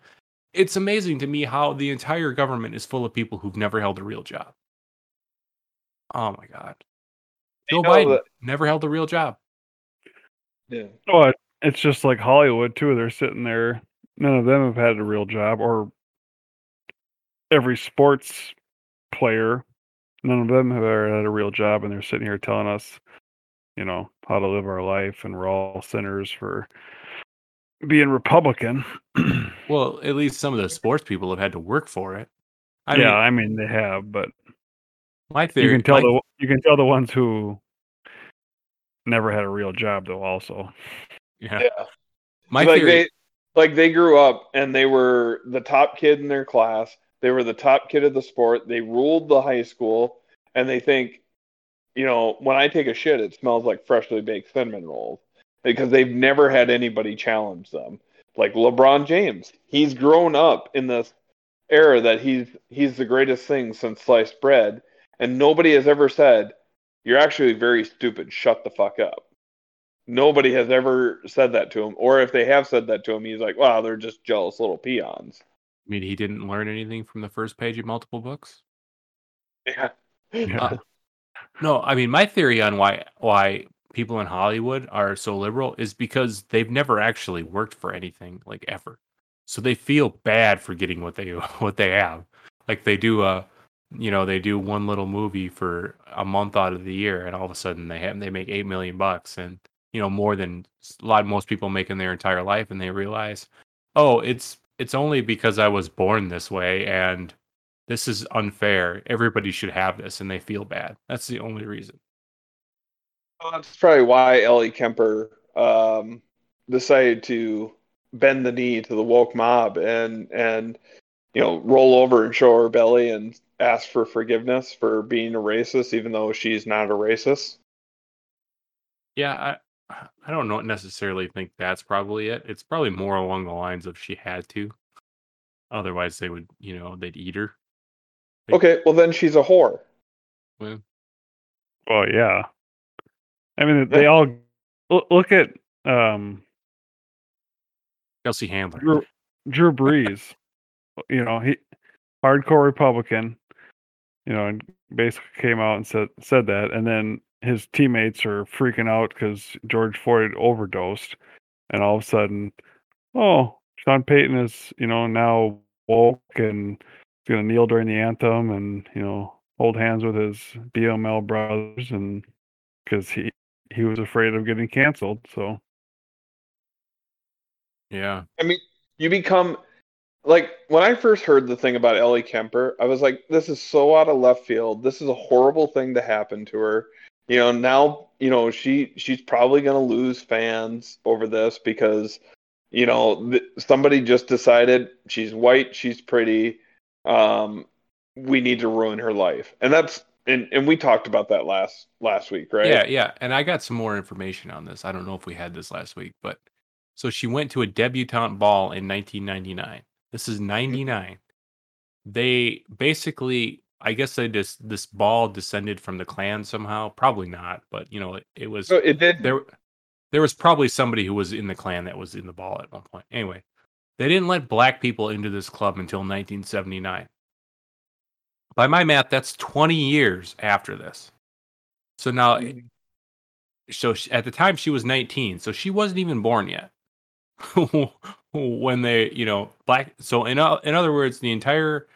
[SPEAKER 4] It's amazing to me how the entire government is full of people who've never held a real job. Oh my god.
[SPEAKER 6] You
[SPEAKER 4] Joe
[SPEAKER 6] know
[SPEAKER 4] Biden
[SPEAKER 6] that-
[SPEAKER 4] never held a real job.
[SPEAKER 6] Yeah.
[SPEAKER 5] It- it's just like Hollywood too. They're sitting there. None of them have had a real job, or every sports player. None of them have ever had a real job, and they're sitting here telling us, you know, how to live our life, and we're all sinners for being Republican.
[SPEAKER 4] Well, at least some of the sports people have had to work for it. I
[SPEAKER 5] yeah,
[SPEAKER 4] mean,
[SPEAKER 5] I mean they have, but
[SPEAKER 4] my
[SPEAKER 5] you can tell
[SPEAKER 4] my-
[SPEAKER 5] the you can tell the ones who never had a real job though. Also,
[SPEAKER 4] yeah,
[SPEAKER 6] Yeah.
[SPEAKER 4] my
[SPEAKER 6] like
[SPEAKER 4] theory.
[SPEAKER 6] they like they grew up and they were the top kid in their class. They were the top kid of the sport. They ruled the high school and they think, you know, when I take a shit it smells like freshly baked cinnamon rolls because they've never had anybody challenge them. Like LeBron James, he's grown up in this era that he's he's the greatest thing since sliced bread and nobody has ever said you're actually very stupid. Shut the fuck up. Nobody has ever said that to him, or if they have said that to him, he's like, "Wow, they're just jealous little peons."
[SPEAKER 4] I mean, he didn't learn anything from the first page of multiple books.
[SPEAKER 6] Yeah,
[SPEAKER 4] Uh, no, I mean, my theory on why why people in Hollywood are so liberal is because they've never actually worked for anything like ever, so they feel bad for getting what they what they have. Like they do a, you know, they do one little movie for a month out of the year, and all of a sudden they have they make eight million bucks, and you know more than a lot of most people make in their entire life, and they realize, oh, it's it's only because I was born this way, and this is unfair. Everybody should have this, and they feel bad. That's the only reason.
[SPEAKER 6] Well, that's probably why Ellie Kemper um, decided to bend the knee to the woke mob and and you know roll over and show her belly and ask for forgiveness for being a racist, even though she's not a racist.
[SPEAKER 4] Yeah, I I don't know necessarily think that's probably it. It's probably more along the lines of she had to. Otherwise, they would, you know, they'd eat her.
[SPEAKER 6] Okay, well then she's a whore.
[SPEAKER 5] well, yeah. I mean, they all look at um,
[SPEAKER 4] Kelsey Handler.
[SPEAKER 5] Drew, Drew Brees. you know, he hardcore Republican. You know, and basically came out and said said that, and then his teammates are freaking out because George Floyd overdosed, and all of a sudden, oh, Sean Payton is you know now woke and going to kneel during the anthem and you know hold hands with his BML brothers and because he he was afraid of getting canceled. So
[SPEAKER 4] Yeah.
[SPEAKER 6] I mean, you become like when I first heard the thing about Ellie Kemper, I was like, this is so out of left field. This is a horrible thing to happen to her. You know, now, you know, she she's probably going to lose fans over this because you know, th- somebody just decided she's white, she's pretty. Um, we need to ruin her life, and that's and and we talked about that last last week, right?
[SPEAKER 4] Yeah, yeah. And I got some more information on this. I don't know if we had this last week, but so she went to a debutante ball in 1999. This is 99. They basically, I guess they just this ball descended from the Klan somehow. Probably not, but you know, it, it was
[SPEAKER 6] So it did.
[SPEAKER 4] there. There was probably somebody who was in the Klan that was in the ball at one point. Anyway, they didn't let black people into this club until 1979. By my math, that's 20 years after this. So now eh, mm. so she, at the time she was 19 so she wasn't even born yet when they you know black so in, uh, in other words the entire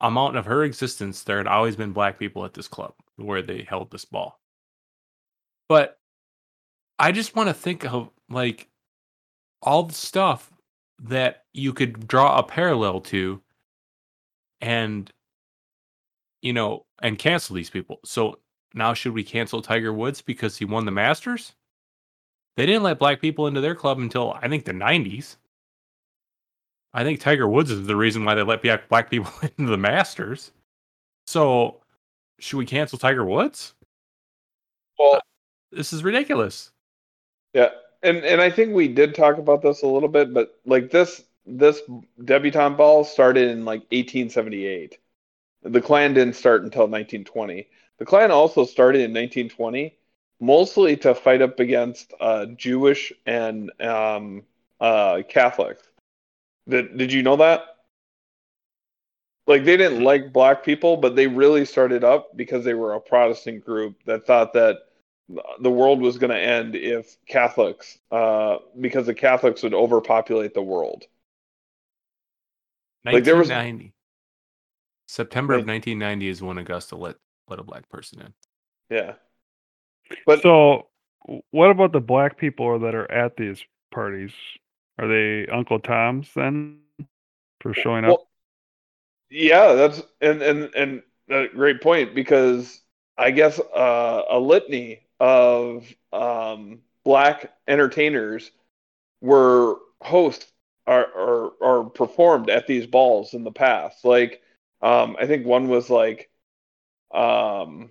[SPEAKER 4] amount of her existence there had always been black people at this club where they held this ball but i just want to think of like all the stuff that you could draw a parallel to and you know and cancel these people so now should we cancel Tiger Woods because he won the Masters? They didn't let black people into their club until I think the 90s. I think Tiger Woods is the reason why they let black people into the Masters. So, should we cancel Tiger Woods?
[SPEAKER 6] Well,
[SPEAKER 4] This is ridiculous.
[SPEAKER 6] Yeah, and and I think we did talk about this a little bit, but like this this debutante ball started in like 1878. The Klan didn't start until 1920. The Klan also started in 1920, mostly to fight up against uh, Jewish and um, uh, Catholics. Did Did you know that? Like they didn't like black people, but they really started up because they were a Protestant group that thought that the world was going to end if Catholics, uh, because the Catholics would overpopulate the world. Like, there was-
[SPEAKER 4] 1990. September of 1990 is when Augusta let let a black person in.
[SPEAKER 6] Yeah, but
[SPEAKER 5] So, what about the black people that are at these parties? Are they Uncle Tom's then for showing up?
[SPEAKER 6] Yeah, that's and and and a great point because I guess uh, a litany of um, black entertainers were hosts are or or performed at these balls in the past. Like, um, I think one was like, um,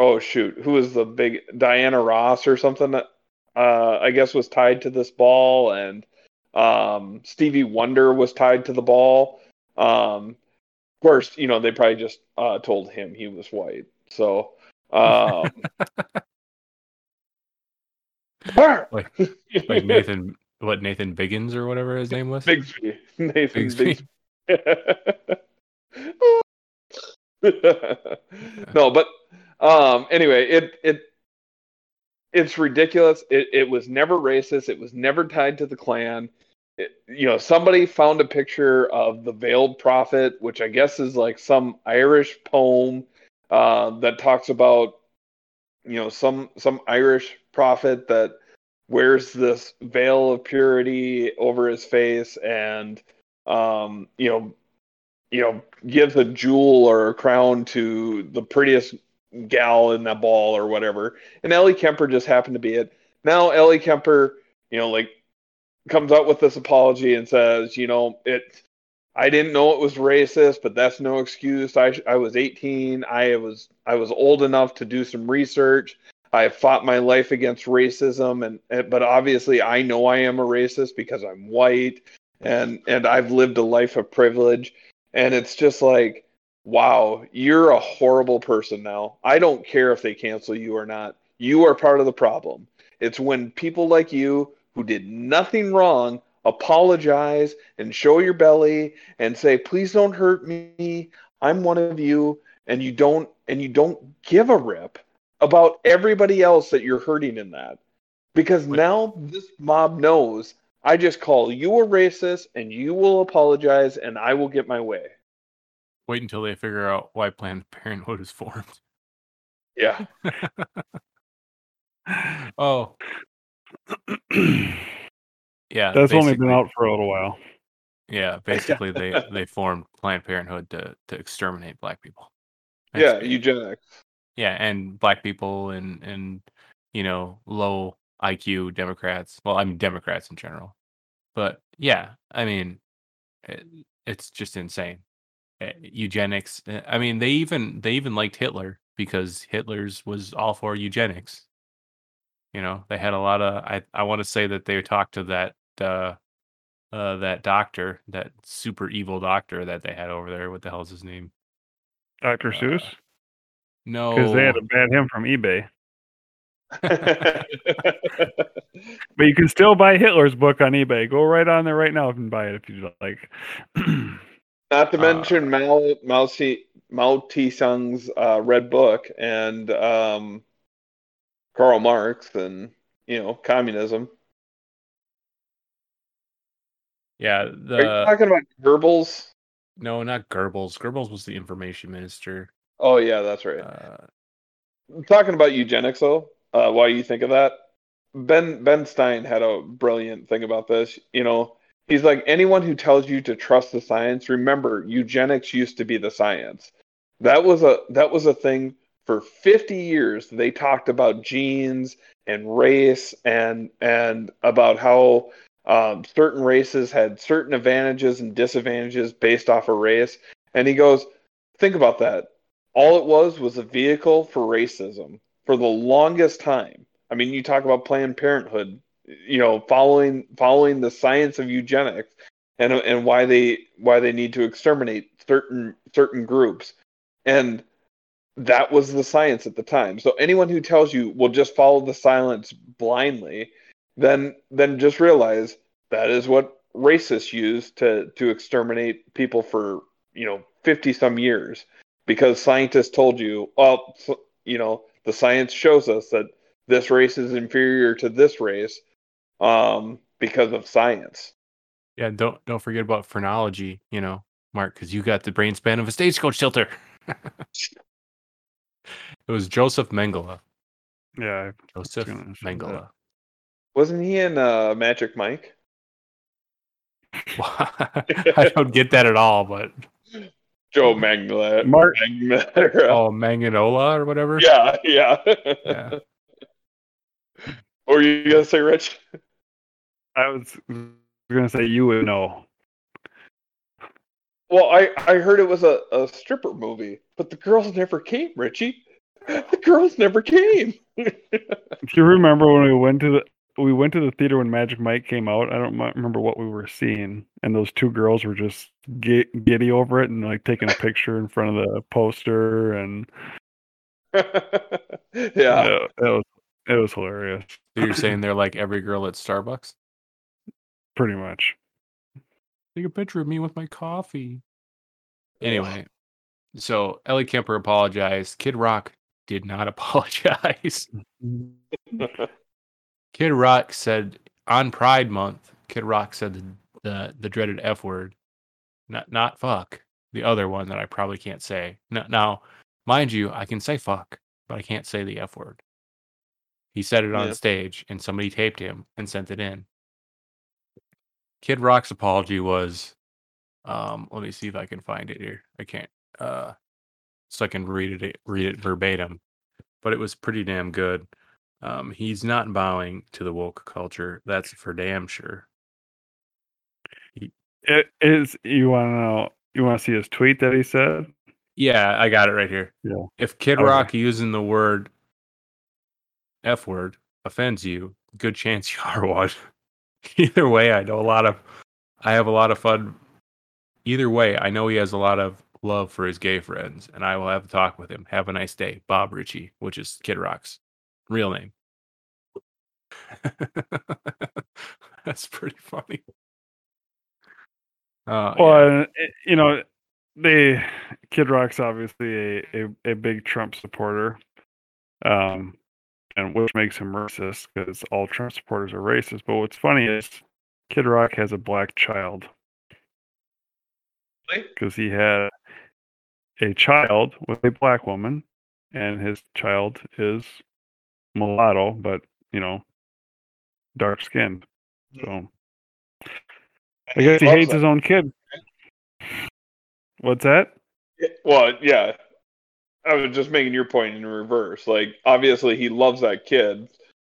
[SPEAKER 6] oh shoot, who was the big Diana Ross or something that uh, I guess was tied to this ball and um, Stevie Wonder was tied to the ball. Um, of course, you know they probably just uh, told him he was white. So, um,
[SPEAKER 4] Like like Nathan what Nathan Biggins or whatever his name was?
[SPEAKER 6] Bigsby, Nathan
[SPEAKER 4] Bigsby.
[SPEAKER 6] Bigsby. no, but um, anyway, it it it's ridiculous. It it was never racist. It was never tied to the Klan. It, you know, somebody found a picture of the veiled prophet, which I guess is like some Irish poem uh, that talks about you know some some Irish prophet that wears this veil of purity over his face and um, you know you know gives a jewel or a crown to the prettiest gal in that ball or whatever. And Ellie Kemper just happened to be it. Now Ellie Kemper, you know, like comes out with this apology and says, you know, it I didn't know it was racist, but that's no excuse. I I was 18. I was I was old enough to do some research. I fought my life against racism and, and but obviously I know I am a racist because I'm white and and I've lived a life of privilege and it's just like wow, you're a horrible person now. I don't care if they cancel you or not. You are part of the problem. It's when people like you who did nothing wrong apologize and show your belly and say, "Please don't hurt me. I'm one of you." And you don't and you don't give a rip about everybody else that you're hurting in that. Because now this mob knows I just call you a racist and you will apologize and I will get my way.
[SPEAKER 4] Wait until they figure out why Planned Parenthood is formed.
[SPEAKER 6] Yeah.
[SPEAKER 4] oh. yeah.
[SPEAKER 5] That's only been out for a little while.
[SPEAKER 4] Yeah, basically they they formed Planned Parenthood to to exterminate black people. That's
[SPEAKER 6] Yeah,
[SPEAKER 4] ba-
[SPEAKER 6] eugenics.
[SPEAKER 4] yeah, and black people and and you know low IQ Democrats. Well, I mean Democrats in general. but yeah, I mean, it, it's just insane. Uh, Eugenics. uh, I mean, they even they even liked Hitler because Hitler's was all for eugenics. You know, they had a lot of. I I want to say that they talked to that uh, uh that doctor, that super evil doctor that they had over there. What the hell's his name?
[SPEAKER 5] Dr. Seuss?
[SPEAKER 4] Uh, No,
[SPEAKER 5] Because they had to ban him from eBay. But you can still buy Hitler's book on eBay. Go right on there right now and buy it if you like.
[SPEAKER 6] Not to
[SPEAKER 4] Uh,
[SPEAKER 6] mention Mao Mao Tse Mao Tse-tung's uh, Red Book and um, Karl Marx and you know communism.
[SPEAKER 4] yeah,
[SPEAKER 6] Are you talking about Goebbels?
[SPEAKER 4] no, not Goebbels. Goebbels was the information minister.
[SPEAKER 6] Oh yeah, that's right.
[SPEAKER 4] Uh, I'm
[SPEAKER 6] talking about eugenics though uh, why you think of that ben ben stein had a brilliant thing about this you know he's like anyone who tells you to trust the science remember eugenics used to be the science. That was a that was a thing for 50 years. They talked about genes and race and and about how um, certain races had certain advantages and disadvantages based off of race. And he goes think about that. All it was was a vehicle for racism for the longest time. I mean, you talk about Planned Parenthood, you know, following following the science of eugenics and and why they why they need to exterminate certain certain groups, and that was the science at the time. So anyone who tells you will just follow the silence blindly, then then just realize that is what racists use to to exterminate people for you know fifty some years because scientists told you, well, you know, the science shows us that this race is inferior to this race um, because of science.
[SPEAKER 4] yeah, don't don't forget about phrenology. You know, Mark, because you got the brain span of a stagecoach tilter. it was Joseph Mengele.
[SPEAKER 5] yeah.
[SPEAKER 4] Joseph
[SPEAKER 5] gonna say that.
[SPEAKER 4] Mengele.
[SPEAKER 6] Wasn't he in uh, Magic Mike?
[SPEAKER 4] I don't get that at all, but
[SPEAKER 6] Joe Magna.
[SPEAKER 5] Mark-
[SPEAKER 6] Magna-
[SPEAKER 4] oh, Manganola or whatever.
[SPEAKER 6] yeah, yeah.
[SPEAKER 4] Yeah.
[SPEAKER 6] What were you gonna say, Rich?
[SPEAKER 5] I was going to say you would know.
[SPEAKER 6] Well, I, I heard it was a, a stripper movie, but the girls never came, Richie. The girls never came.
[SPEAKER 5] Do you remember when we went to the we went to the theater when Magic Mike came out? I don't remember what we were seeing, and those two girls were just gi- giddy over it and like taking a picture in front of the poster, and
[SPEAKER 6] yeah.
[SPEAKER 5] yeah, it was it was hilarious,
[SPEAKER 4] So you're saying they're like every girl at Starbucks?
[SPEAKER 5] Pretty much.
[SPEAKER 4] Take a picture of me with my coffee. Anyway, so Ellie Kemper apologized. Kid Rock did not apologize. Kid Rock said on Pride Month, Kid Rock said the, the, the dreaded F word. Not not fuck. The other one that I probably can't say. Now, now, mind you, I can say fuck, but I can't say the F word. He said it on
[SPEAKER 6] Yeah.
[SPEAKER 4] stage and somebody taped him and sent it in. Kid Rock's apology was um let me see if I can find it here. I can't uh so I can read it read it verbatim. But it was pretty damn good. Um he's not bowing to the woke culture. That's for damn sure.
[SPEAKER 5] It is. You want to know? You want to see his tweet that he said?
[SPEAKER 4] Yeah, I got it right here.
[SPEAKER 5] Yeah.
[SPEAKER 4] If Kid
[SPEAKER 5] Okay.
[SPEAKER 4] Rock using the word F word offends you, good chance you are one. Either way, I know a lot of I have a lot of fun. Either way, I know he has a lot of love for his gay friends, and I will have a talk with him. Have a nice day. Bob Ritchie, which is Kid Rock's real name. That's pretty funny. Uh,
[SPEAKER 5] Well,
[SPEAKER 4] yeah.
[SPEAKER 5] you know, they Kid Rock's obviously a, a, a big Trump supporter, um, and which makes him racist because all Trump supporters are racist. But what's funny is Kid Rock has a black child
[SPEAKER 6] Really?
[SPEAKER 5] because he had a child with a black woman, and his child is mulatto, but you know, dark skinned. Hmm. So I guess he hates
[SPEAKER 6] that.
[SPEAKER 5] his own kid. What's that?
[SPEAKER 6] Well, yeah. I was just making your point in reverse. Like, obviously, he loves that kid,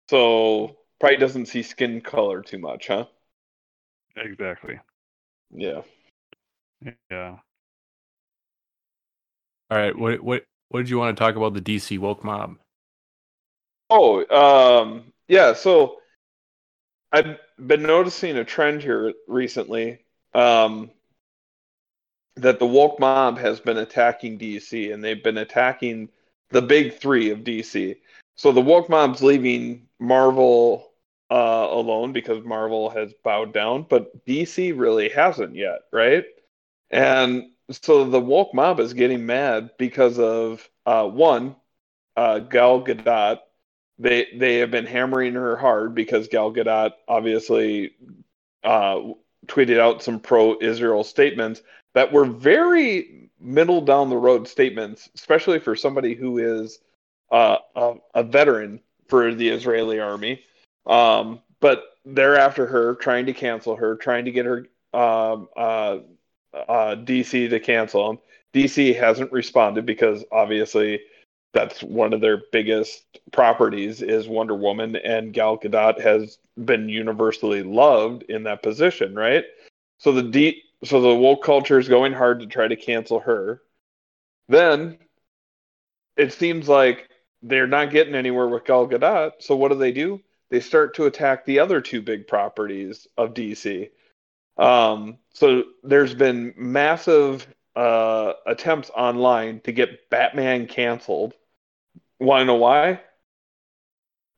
[SPEAKER 6] so probably doesn't see skin color too much, huh?
[SPEAKER 5] Exactly.
[SPEAKER 6] Yeah.
[SPEAKER 5] Yeah.
[SPEAKER 4] All right, what what what did you want to talk about the DC woke mob?
[SPEAKER 6] Oh, um, yeah. So I've been noticing a trend here recently um, that the woke mob has been attacking DC, and they've been attacking the big three of DC. So the woke mob's leaving Marvel uh, alone because Marvel has bowed down, but DC really hasn't yet, right? And so the woke mob is getting mad because of uh, one, uh, Gal Gadot. They they have been hammering her hard because Gal Gadot obviously uh, tweeted out some pro-Israel statements that were very middle down the road statements, especially for somebody who is uh, a, a veteran for the Israeli army. Um, but they're after her, trying to cancel her, trying to get her um, uh, uh, DC to cancel him. DC hasn't responded because obviously that's one of their biggest properties is Wonder Woman, and Gal Gadot has been universally loved in that position, right? So the D, so the woke culture is going hard to try to cancel her. Then it seems like they're not getting anywhere with Gal Gadot. So what do they do? They start to attack the other two big properties of DC. Um, so there's been massive uh, attempts online to get Batman canceled. Want to know why?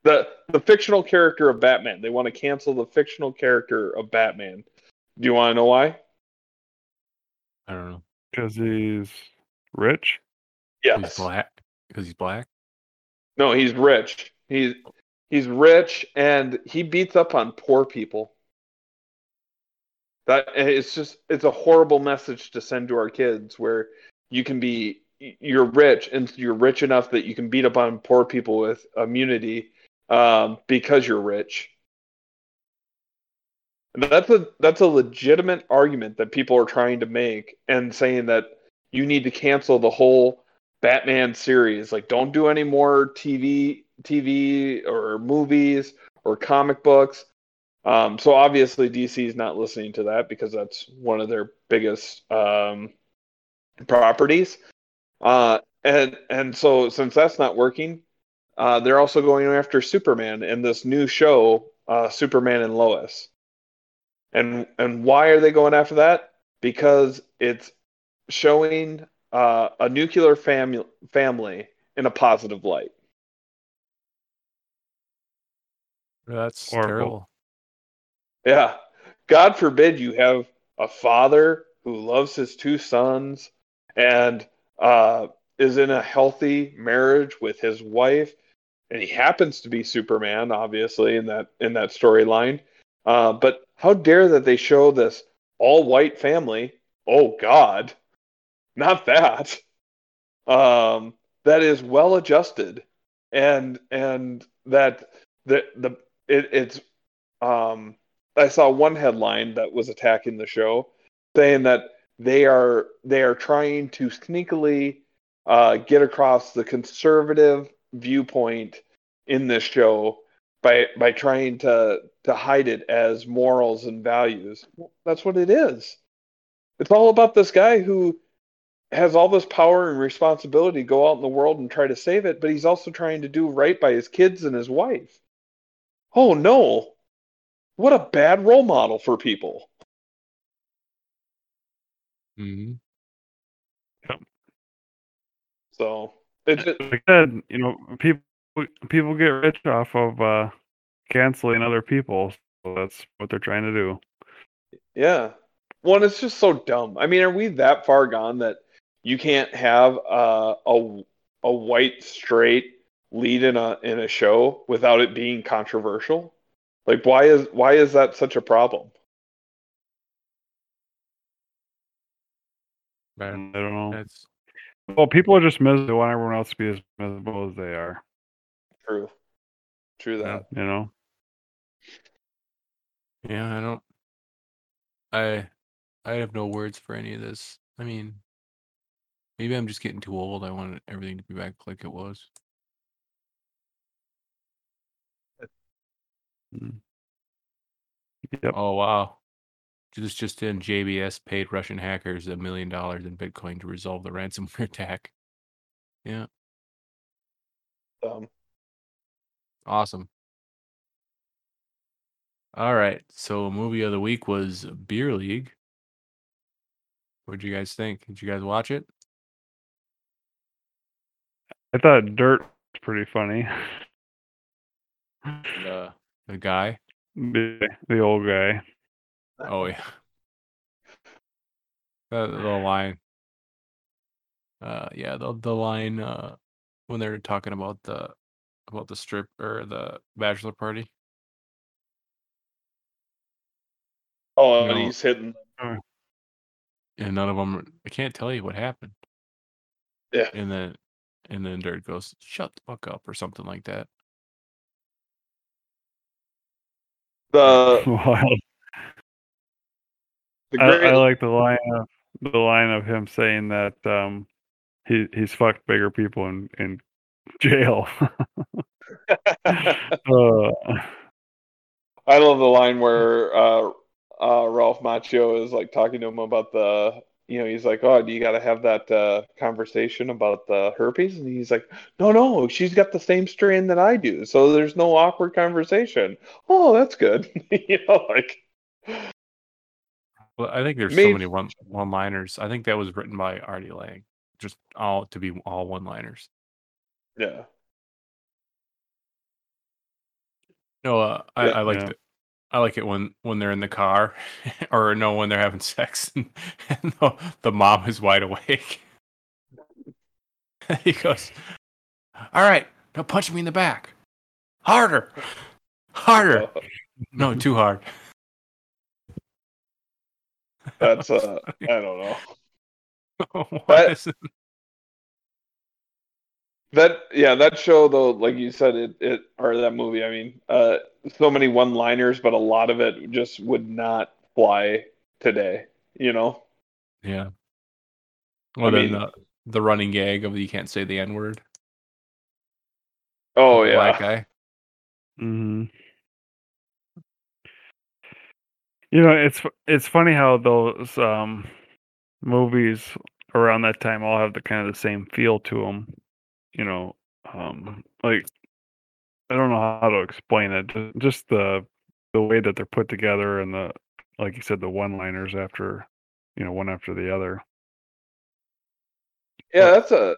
[SPEAKER 6] The the fictional character of Batman. They want to cancel the fictional character of Batman. Do you want to know why?
[SPEAKER 4] I don't know.
[SPEAKER 5] Because he's rich.
[SPEAKER 4] He's
[SPEAKER 6] Yes.
[SPEAKER 4] black because he's black.
[SPEAKER 6] No, he's rich. He's he's rich and he beats up on poor people. That it's just it's a horrible message to send to our kids where you can be you're rich and you're rich enough that you can beat up on poor people with immunity um, because you're rich. That's a that's a legitimate argument that people are trying to make and saying that you need to cancel the whole Batman series. Like, don't do any more TV, TV or movies or comic books. Um, so obviously DC is not listening to that because that's one of their biggest um, properties. Uh, and and so since that's not working, uh, they're also going after Superman in this new show, uh, Superman and Lois. And and why are they going after that? Because it's showing uh, a nuclear fam- family in a positive light.
[SPEAKER 4] That's
[SPEAKER 5] Horrible.
[SPEAKER 4] terrible.
[SPEAKER 6] Yeah. God forbid you have a father who loves his two sons and uh, is in a healthy marriage with his wife, and he happens to be Superman, obviously in that in that storyline. Uh, but how dare that they show this all white family? Oh God, not that. Um, that is well adjusted, and and that the the it, it's um I saw one headline that was attacking the show, saying that they are they are trying to sneakily uh, get across the conservative viewpoint in this show by by trying to to hide it as morals and values. That's what it is. It's all about this guy who has all this power and responsibility to go out in the world and try to save it, but he's also trying to do right by his kids and his wife. Oh no. What a bad role model for people.
[SPEAKER 4] hmm
[SPEAKER 6] So it's just,
[SPEAKER 5] Like I said, you know, people people get rich off of uh, canceling other people. So that's what they're trying to do.
[SPEAKER 6] yeah. One, it's just so dumb. I mean, are we that far gone that you can't have uh, a a white straight lead in a in a show without it being controversial? Like, why is why is that such a problem?
[SPEAKER 5] I don't know.
[SPEAKER 4] that's
[SPEAKER 5] Well, people are just miserable. They want everyone else to be as miserable as they are.
[SPEAKER 6] True, true
[SPEAKER 4] Yeah.
[SPEAKER 6] that.
[SPEAKER 5] You know.
[SPEAKER 4] yeah. I don't. I I have no words for any of this. I mean, maybe I'm just getting too old. I want everything to be back like it was.
[SPEAKER 5] Yep.
[SPEAKER 4] Oh wow, This just in, JBS paid Russian hackers a million dollars in Bitcoin to resolve the ransomware attack. Yeah,
[SPEAKER 6] Um,
[SPEAKER 4] awesome. All right, so movie of the week was Beer League. What'd you guys think? Did you guys watch it?
[SPEAKER 5] I thought Dirt was pretty funny.
[SPEAKER 4] The the guy.
[SPEAKER 5] The, the old guy.
[SPEAKER 4] Oh yeah. The, the line. Uh yeah, the the line uh when they're talking about the about the strip or the bachelor party.
[SPEAKER 6] oh, and
[SPEAKER 4] No.
[SPEAKER 6] he's hitting.
[SPEAKER 4] And none of them I can't tell you what happened.
[SPEAKER 6] Yeah.
[SPEAKER 4] And then and then Dirt goes, Shut the fuck up or something like that.
[SPEAKER 6] The
[SPEAKER 5] Wild.
[SPEAKER 6] the
[SPEAKER 5] I, I like the line of the line of him saying that um, he he's fucked bigger people in in jail. uh,
[SPEAKER 6] I love the line where uh, uh, Ralph Macchio is like talking to him about the, you know, he's like, "Oh, do you got to have that uh, conversation about the herpes?" And he's like, "No, no, she's got the same strain that I do, so there's no awkward conversation." Oh, that's good. you know, like,
[SPEAKER 4] Well, I think there's so many one one liners. I think that was written by Artie Lange. Just all to be all one liners.
[SPEAKER 6] yeah,
[SPEAKER 4] No, uh, I,
[SPEAKER 6] Yeah.
[SPEAKER 4] I like
[SPEAKER 5] Yeah.
[SPEAKER 4] it. I like it when when they're in the car, or no, when they're having sex, and, and the, the mom is wide awake. he goes, "All right, now punch me in the back, harder, harder. No, too hard."
[SPEAKER 6] that's uh, I don't know.
[SPEAKER 4] What
[SPEAKER 6] That-
[SPEAKER 4] is it?
[SPEAKER 6] That yeah, that show though, like you said, it it or that movie. I mean, uh, so many one-liners, but a lot of it just would not fly today. You know?
[SPEAKER 4] Yeah. Well,
[SPEAKER 6] I
[SPEAKER 4] then
[SPEAKER 6] mean-
[SPEAKER 4] the, the running gag of you can't say the N word.
[SPEAKER 6] Oh yeah,
[SPEAKER 4] Black guy.
[SPEAKER 5] mhm. You know, it's it's funny how those um, movies around that time all have the kind of the same feel to them. You know, um, like I don't know how to explain it. Just the the way that they're put together and the like you said, the one-liners after you know one after the other.
[SPEAKER 6] yeah. That's a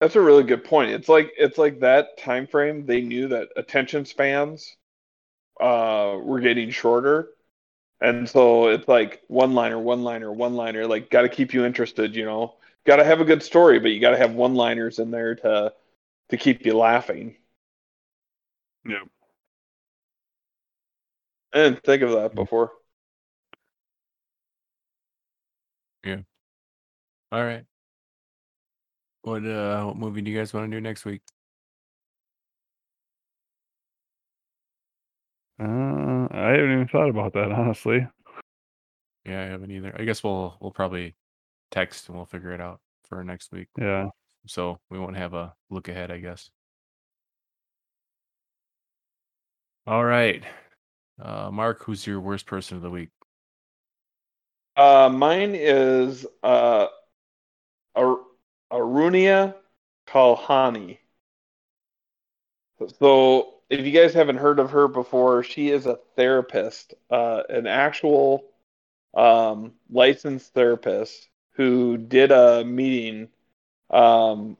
[SPEAKER 6] that's a really good point. It's like it's like that time frame. They knew that attention spans uh were getting shorter, and so it's like one-liner, one-liner, one-liner. Like, got to keep you interested. You know, got to have a good story, but you got to have one-liners in there to to keep you laughing.
[SPEAKER 5] Yeah.
[SPEAKER 6] I didn't think of that before. Yeah.
[SPEAKER 4] All right. What uh what movie do you guys want to do next week?
[SPEAKER 5] Uh, I haven't even thought about that honestly.
[SPEAKER 4] Yeah, I haven't either. I guess we'll we'll probably text and we'll figure it out for next week.
[SPEAKER 5] Yeah.
[SPEAKER 4] So we won't have a look ahead, I guess. All right. Uh Mark, who's your worst person of the week?
[SPEAKER 6] Uh, mine is uh, Ar- Arunia Kalhani. So, if you guys haven't heard of her before, she is a therapist, uh, an actual um, licensed therapist who did a meeting, um,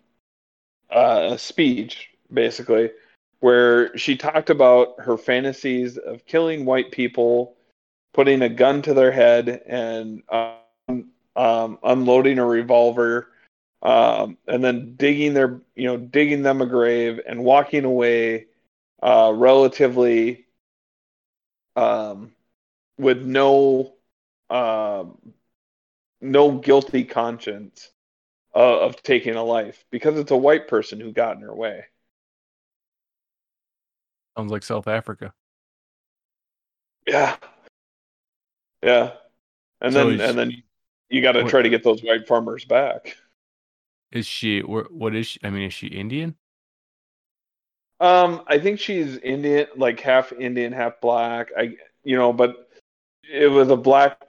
[SPEAKER 6] uh, a speech, basically, where she talked about her fantasies of killing white people putting a gun to their head and um, um, unloading a revolver, um, and then digging their, you know, digging them a grave and walking away uh, relatively um, with no um, no guilty conscience uh, of taking a life because it's a white person who got in her way.
[SPEAKER 4] Sounds like South Africa.
[SPEAKER 6] Yeah. Yeah. And
[SPEAKER 4] So
[SPEAKER 6] then and then you got to try to get those white farmers back.
[SPEAKER 4] Is she what is she? I mean, is she Indian?
[SPEAKER 6] Um, I think she's Indian, like half Indian, half black. I, you know, but it was a black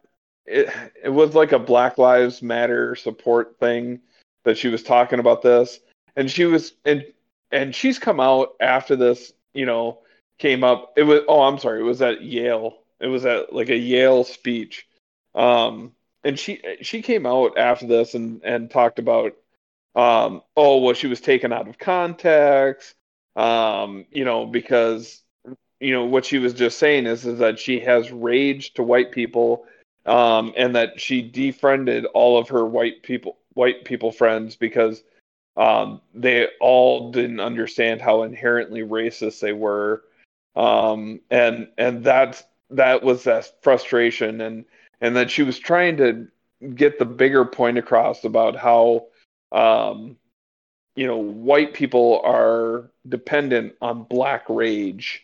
[SPEAKER 6] it it was like a Black Lives Matter support thing that she was talking about this, and she was and and she's come out after this, you know, came up. It was oh, I'm sorry, it was at Yale. It was at like a Yale speech, um, and she she came out after this and and talked about, um, oh, well, she was taken out of context, um, you know, because you know what she was just saying is is that she has rage to white people um, and that she defriended all of her white people white people friends because um, they all didn't understand how inherently racist they were. Um, and and that that was that frustration and and that she was trying to get the bigger point across about how um, you know white people are dependent on black rage.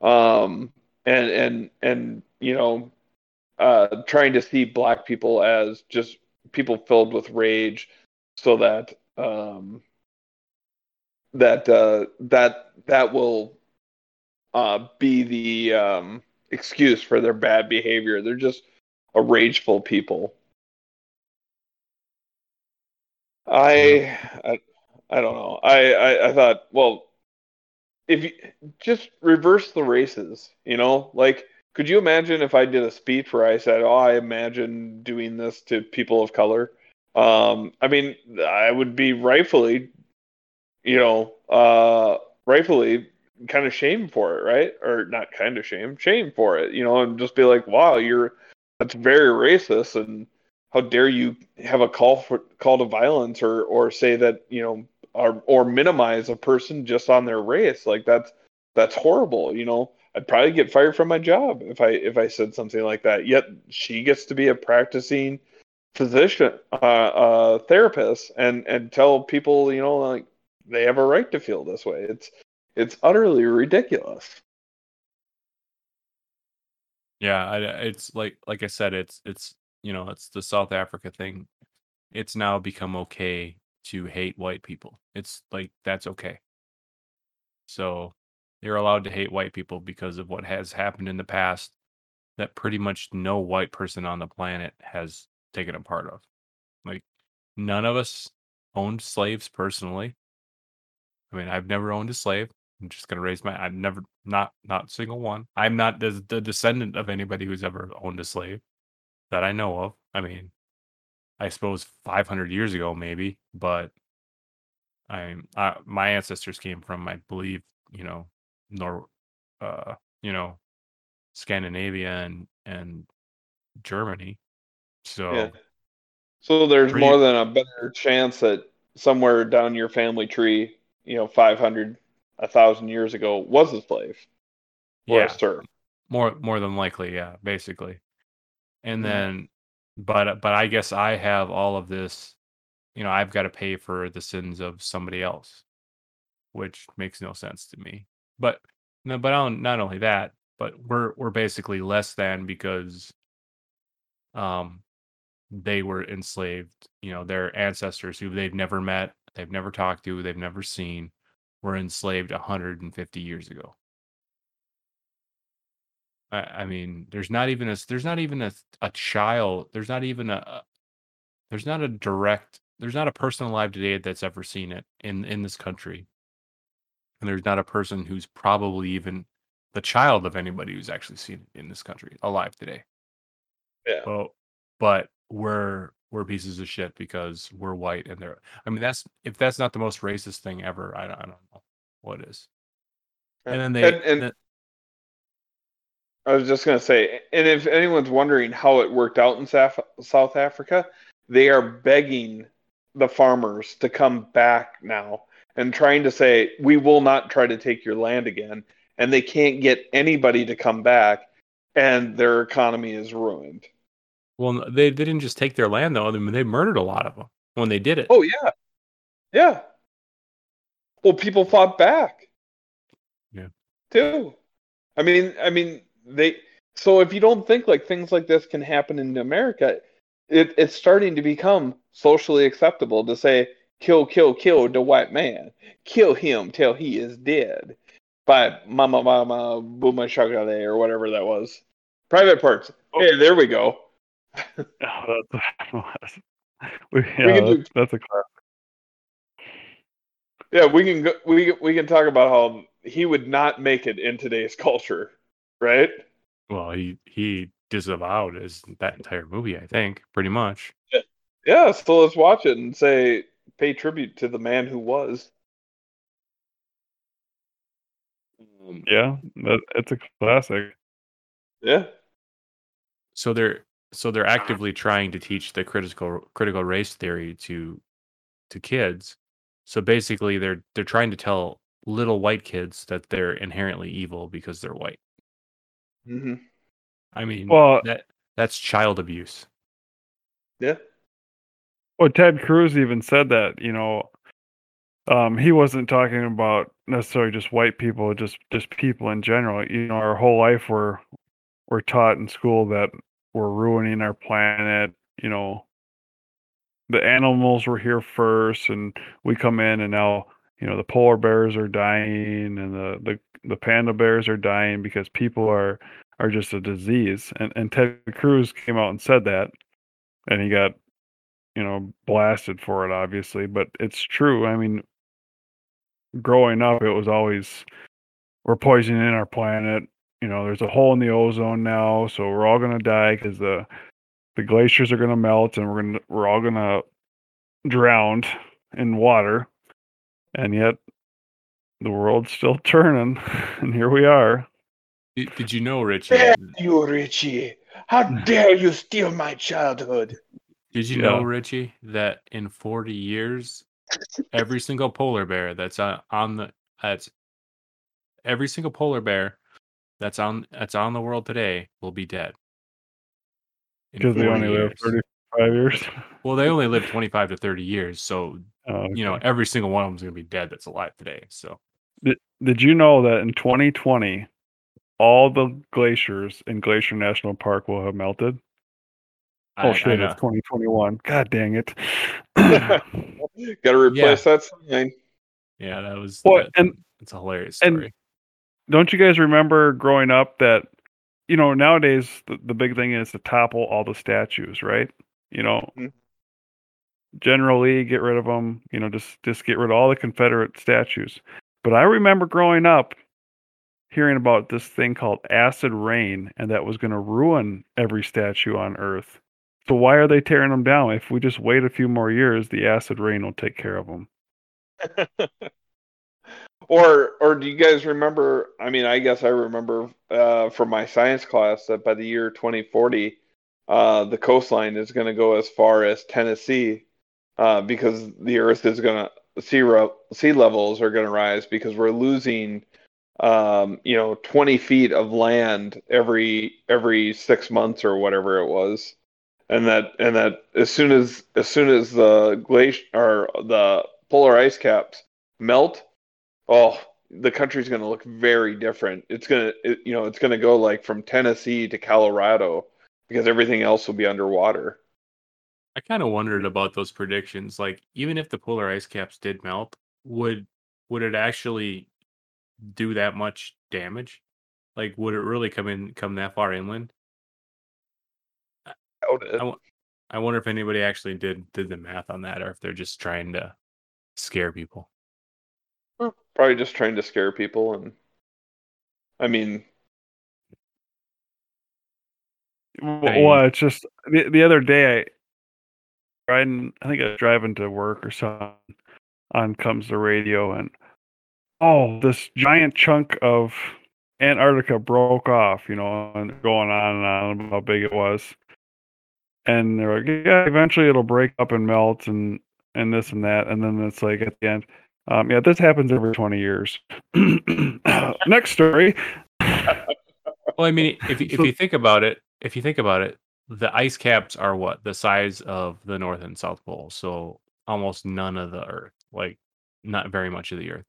[SPEAKER 6] Um, and and and you know, uh, trying to see black people as just people filled with rage, so that um, that uh, that that will uh, be the um, excuse for their bad behavior. They're just a rageful people. I, I, I don't know. I, I, I thought, well, if you just reverse the races, you know, like could you imagine if I did a speech where I said, "Oh, I imagine doing this to people of color"? Um, I mean, I would be rightfully, you know, uh, rightfully kind of shame for it, right? Or not kind of shame, shame for it, you know, and just be like, "Wow, you're that's very racist," and how dare you have a call for call to violence or or say that you know or or minimize a person just on their race. Like that's that's horrible. You know, I'd probably get fired from my job if I if I said something like that. Yet she gets to be a practicing physician, uh, uh, therapist, and and tell people, you know, like they have a right to feel this way. It's it's utterly ridiculous.
[SPEAKER 4] Yeah, I, it's like like I said, it's it's you know it's the South Africa thing. It's now become okay to hate white people. It's like that's okay. So you're allowed to hate white people because of what has happened in the past that pretty much no white person on the planet has taken a part of. Like none of us owned slaves personally. I mean, I've never owned a slave. I'm just gonna raise my. I've never, not, not single one. I'm not the, the descendant of anybody who's ever owned a slave that I know of. I mean, I suppose 500 years ago, maybe, but I, I uh, my ancestors came from, I believe, you know, nor, uh, you know, Scandinavia and and Germany. So
[SPEAKER 6] Yeah. So there's
[SPEAKER 4] Pretty-
[SPEAKER 6] more than a better chance that somewhere down your family tree, you know, 500, a thousand years ago was a slave or
[SPEAKER 4] yeah,
[SPEAKER 6] a serf.
[SPEAKER 4] more more than likely, yeah, basically. And
[SPEAKER 6] Yeah.
[SPEAKER 4] then, but but I guess I have all of this. You know, I've got to pay for the sins of somebody else, which makes no sense to me. But no, but on- not only that, but we're we're basically less than because um they were enslaved. You know, their ancestors who they've never met, they've never talked to, they've never seen, were enslaved 150 years ago. I, I mean, there's not even a there's not even a a child. There's not even a there's not a direct there's not a person alive today that's ever seen it in in this country, and there's not a person who's probably even the child of anybody who's actually seen it in this country alive today.
[SPEAKER 6] Yeah.
[SPEAKER 4] Well, but we're we're pieces of shit because we're white and they're. I mean, that's if that's not the most racist thing ever. I don't, I don't know what is. And then they.
[SPEAKER 6] And- and-
[SPEAKER 4] then-
[SPEAKER 6] I was just going to say, and if anyone's wondering how it worked out in South, South Africa, they are begging the farmers to come back now and trying to say, we will not try to take your land again. And they can't get anybody to come back, and their economy is ruined.
[SPEAKER 4] Well, they, they didn't just take their land though. I mean, they murdered a lot of them when they did it.
[SPEAKER 6] Oh, yeah. Yeah. Well, people fought back.
[SPEAKER 4] Yeah.
[SPEAKER 6] Too. I mean, I mean, they. So if you don't think like things like this can happen in America, it, it's starting to become socially acceptable to say, "Kill, kill, kill the white man. Kill him till he is dead." By Mama Mama Booma Shagale or whatever that was. Private parts. Oh. Hey, there we go.
[SPEAKER 5] Oh, that's, we, yeah,
[SPEAKER 6] can do-
[SPEAKER 5] that's, a class.
[SPEAKER 6] Yeah, we can go, we we can talk about how he would not make it in today's culture, right?
[SPEAKER 4] Well, he he disavowed as that entire movie. I think pretty much.
[SPEAKER 6] Yeah, Yeah, so let's watch it and say pay tribute to the man who was.
[SPEAKER 4] Um,
[SPEAKER 5] Yeah, that, it's a classic.
[SPEAKER 6] Yeah.
[SPEAKER 4] so they're so they're actively trying to teach the critical critical race theory to to kids. So basically, they're they're trying to tell little white kids that they're inherently evil because they're white.
[SPEAKER 6] hmm
[SPEAKER 4] I mean,
[SPEAKER 5] Well-
[SPEAKER 4] that that's child abuse.
[SPEAKER 6] Yeah.
[SPEAKER 5] Well, Ted Cruz even said that, you know, um, he wasn't talking about necessarily just white people, just just people in general. You know, our whole life we're we're taught in school that we're ruining our planet. You know, the animals were here first, and we come in, and now you know the polar bears are dying, and the the the panda bears are dying because people are are just a disease. And and Ted Cruz came out and said that, and he got you know blasted for it obviously but it's true i mean growing up it was always we're poisoning our planet you know there's a hole in the ozone now so we're all going to die because the the glaciers are going to melt and we're going to we're all going to drown in water and yet the world's still turning and here we are
[SPEAKER 4] Did, did you know, Richie?
[SPEAKER 6] Dare you, Richie? How dare you steal my childhood?
[SPEAKER 4] Did you
[SPEAKER 5] Yeah.
[SPEAKER 4] know, Richie, that in 40 years, every single polar bear that's on, the that's every single polar bear that's on that's on the world today will be dead.
[SPEAKER 5] Because they
[SPEAKER 4] 40
[SPEAKER 5] only live 35 years
[SPEAKER 4] Well, they only live 25 to 30 years, so
[SPEAKER 5] Oh,
[SPEAKER 4] you know every single one of them's gonna be dead that's alive today. So
[SPEAKER 5] did, Did you know that in 2020, all the glaciers in Glacier National Park will have melted?
[SPEAKER 4] I-
[SPEAKER 5] Oh
[SPEAKER 4] I
[SPEAKER 5] shit,
[SPEAKER 4] know.
[SPEAKER 5] it's 2021. God dang it.
[SPEAKER 6] Got to replace that sign.
[SPEAKER 4] yeah, that was
[SPEAKER 5] Well,
[SPEAKER 4] that-
[SPEAKER 5] and
[SPEAKER 4] it's a hilarious
[SPEAKER 5] and-
[SPEAKER 4] story.
[SPEAKER 5] don't you guys remember growing up that, you know, nowadays the, the big thing is to topple all the statues, right? You know,
[SPEAKER 6] Mhm.
[SPEAKER 5] generally get rid of them, you know, just just get rid of all the Confederate statues. But I remember growing up hearing about this thing called acid rain and that was going to ruin every statue on earth. So why are they tearing them down? If we just wait a few more years, the acid rain will take care of them.
[SPEAKER 6] Or, or do you guys remember? I mean, I guess I remember uh, from my science class that by the year 2040, uh, the coastline is going to go as far as Tennessee, uh, because the Earth is going to sea sea levels are going to rise because we're losing, um, you know, 20 feet of land every every six months or whatever it was, and that and that as soon as as soon as the glacier or the polar ice caps melt oh the country's going to look very different it's going to you know it's going to go like from tennessee to colorado because everything else will be underwater
[SPEAKER 4] I kind of wondered about those predictions. Like, even if the polar ice caps did melt, would would it actually do that much damage? Like, would it really come in come that far inland?
[SPEAKER 6] Doubt it.
[SPEAKER 4] I w- I wonder if anybody actually did did the math on that, or if they're just trying to scare people.
[SPEAKER 6] probably just trying to scare people and i mean
[SPEAKER 5] Well, it's just the, the other day, I riding, I think I was driving to work or something. On comes the radio, and oh, this giant chunk of Antarctica broke off, you know, and going on and on about how big it was. And they're like, yeah, eventually it'll break up and melt, and and this and that, and then it's like at the end, um, yeah, this happens every twenty years. Next story.
[SPEAKER 4] Well, I mean, if you- if you think about it, if you think about it, the ice caps are what the size of the North and South Pole, so almost none of the Earth, like not very much of the Earth.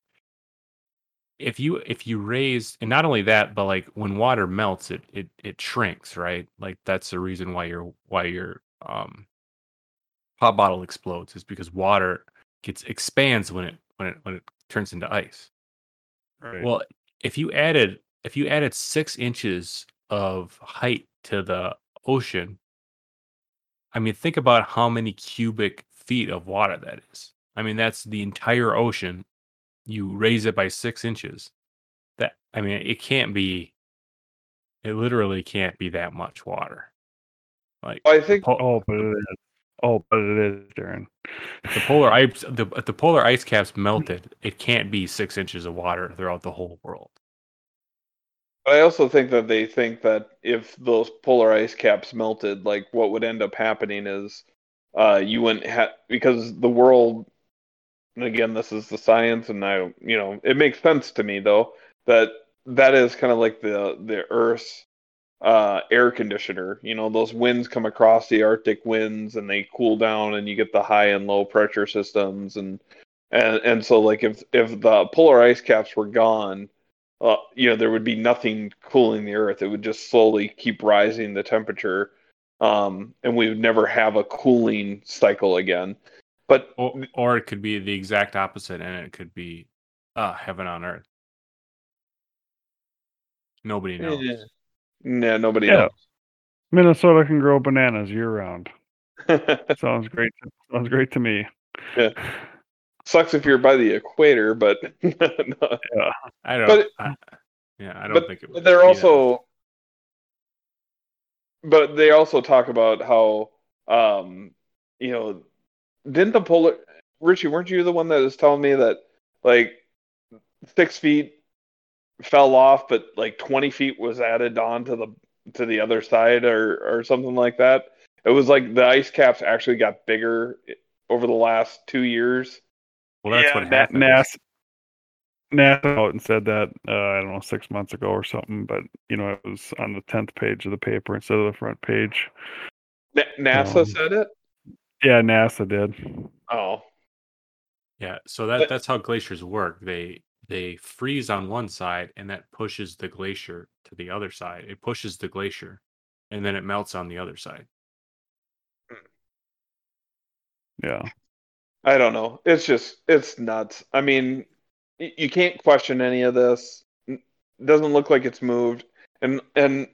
[SPEAKER 4] If you if you raise, and not only that, but like when water melts, it it it shrinks, right? Like that's the reason why your why your um pop bottle explodes is because water gets expands when it when it when it turns into ice.
[SPEAKER 5] Right.
[SPEAKER 4] Well, if you added if you added six inches of height to the ocean, I mean, think about how many cubic feet of water that is. I mean, that's the entire ocean. You raise it by six inches. That I mean, it can't be. It literally can't be that much water. Like
[SPEAKER 6] I think
[SPEAKER 4] po-
[SPEAKER 5] Oh, but it is. Oh, but it is, Darren.
[SPEAKER 4] the polar ice, the the polar ice caps melted. It can't be six inches of water throughout the whole world.
[SPEAKER 6] But I also think that they think that if those polar ice caps melted, like what would end up happening is uh, you wouldn't have because the world. And again, this is the science, and I, you know, it makes sense to me though that that is kind of like the the Earth's uh, air conditioner. You know, those winds come across the Arctic winds, and they cool down, and you get the high and low pressure systems, and and and so like if if the polar ice caps were gone uh, you know, there would be nothing cooling the earth. It would just slowly keep rising the temperature, um, and we would never have a cooling cycle again. But
[SPEAKER 4] Or, or it could be the exact opposite, and it could be uh, heaven on earth. Nobody knows.
[SPEAKER 6] Yeah, nah, nobody
[SPEAKER 5] Yeah. Minnesota can grow bananas year round. Sounds great. Sounds great to me. Yeah.
[SPEAKER 6] Sucks if you're by the equator, but no.
[SPEAKER 4] I don't.
[SPEAKER 6] But-
[SPEAKER 4] I, yeah, I don't
[SPEAKER 6] but,
[SPEAKER 4] think it would.
[SPEAKER 6] but they're
[SPEAKER 4] be that
[SPEAKER 6] also but they also talk about how um you know didn't the polar richie weren't you the one that was telling me that like six feet fell off but like 20 feet was added on to the to the other side or or something like that it was like the ice caps actually got bigger over the last two years
[SPEAKER 4] Well, that's
[SPEAKER 5] yeah,
[SPEAKER 4] what
[SPEAKER 5] Na-
[SPEAKER 4] happened.
[SPEAKER 5] NASA, NASA out and said that uh, I don't know six months ago or something, but you know it was on the tenth page of the paper instead of the front page.
[SPEAKER 6] Na- nasa
[SPEAKER 5] Um,
[SPEAKER 6] said it
[SPEAKER 5] Yeah, NASA did.
[SPEAKER 6] oh
[SPEAKER 4] Yeah, so that
[SPEAKER 6] But-
[SPEAKER 4] that's how glaciers work. They they freeze on one side, and that pushes the glacier to the other side. It pushes the glacier, and then it melts on the other side. Hmm.
[SPEAKER 5] Yeah,
[SPEAKER 6] I don't know. It's just it's nuts. I mean, y- you can't question any of this. N- Doesn't look like it's moved. And and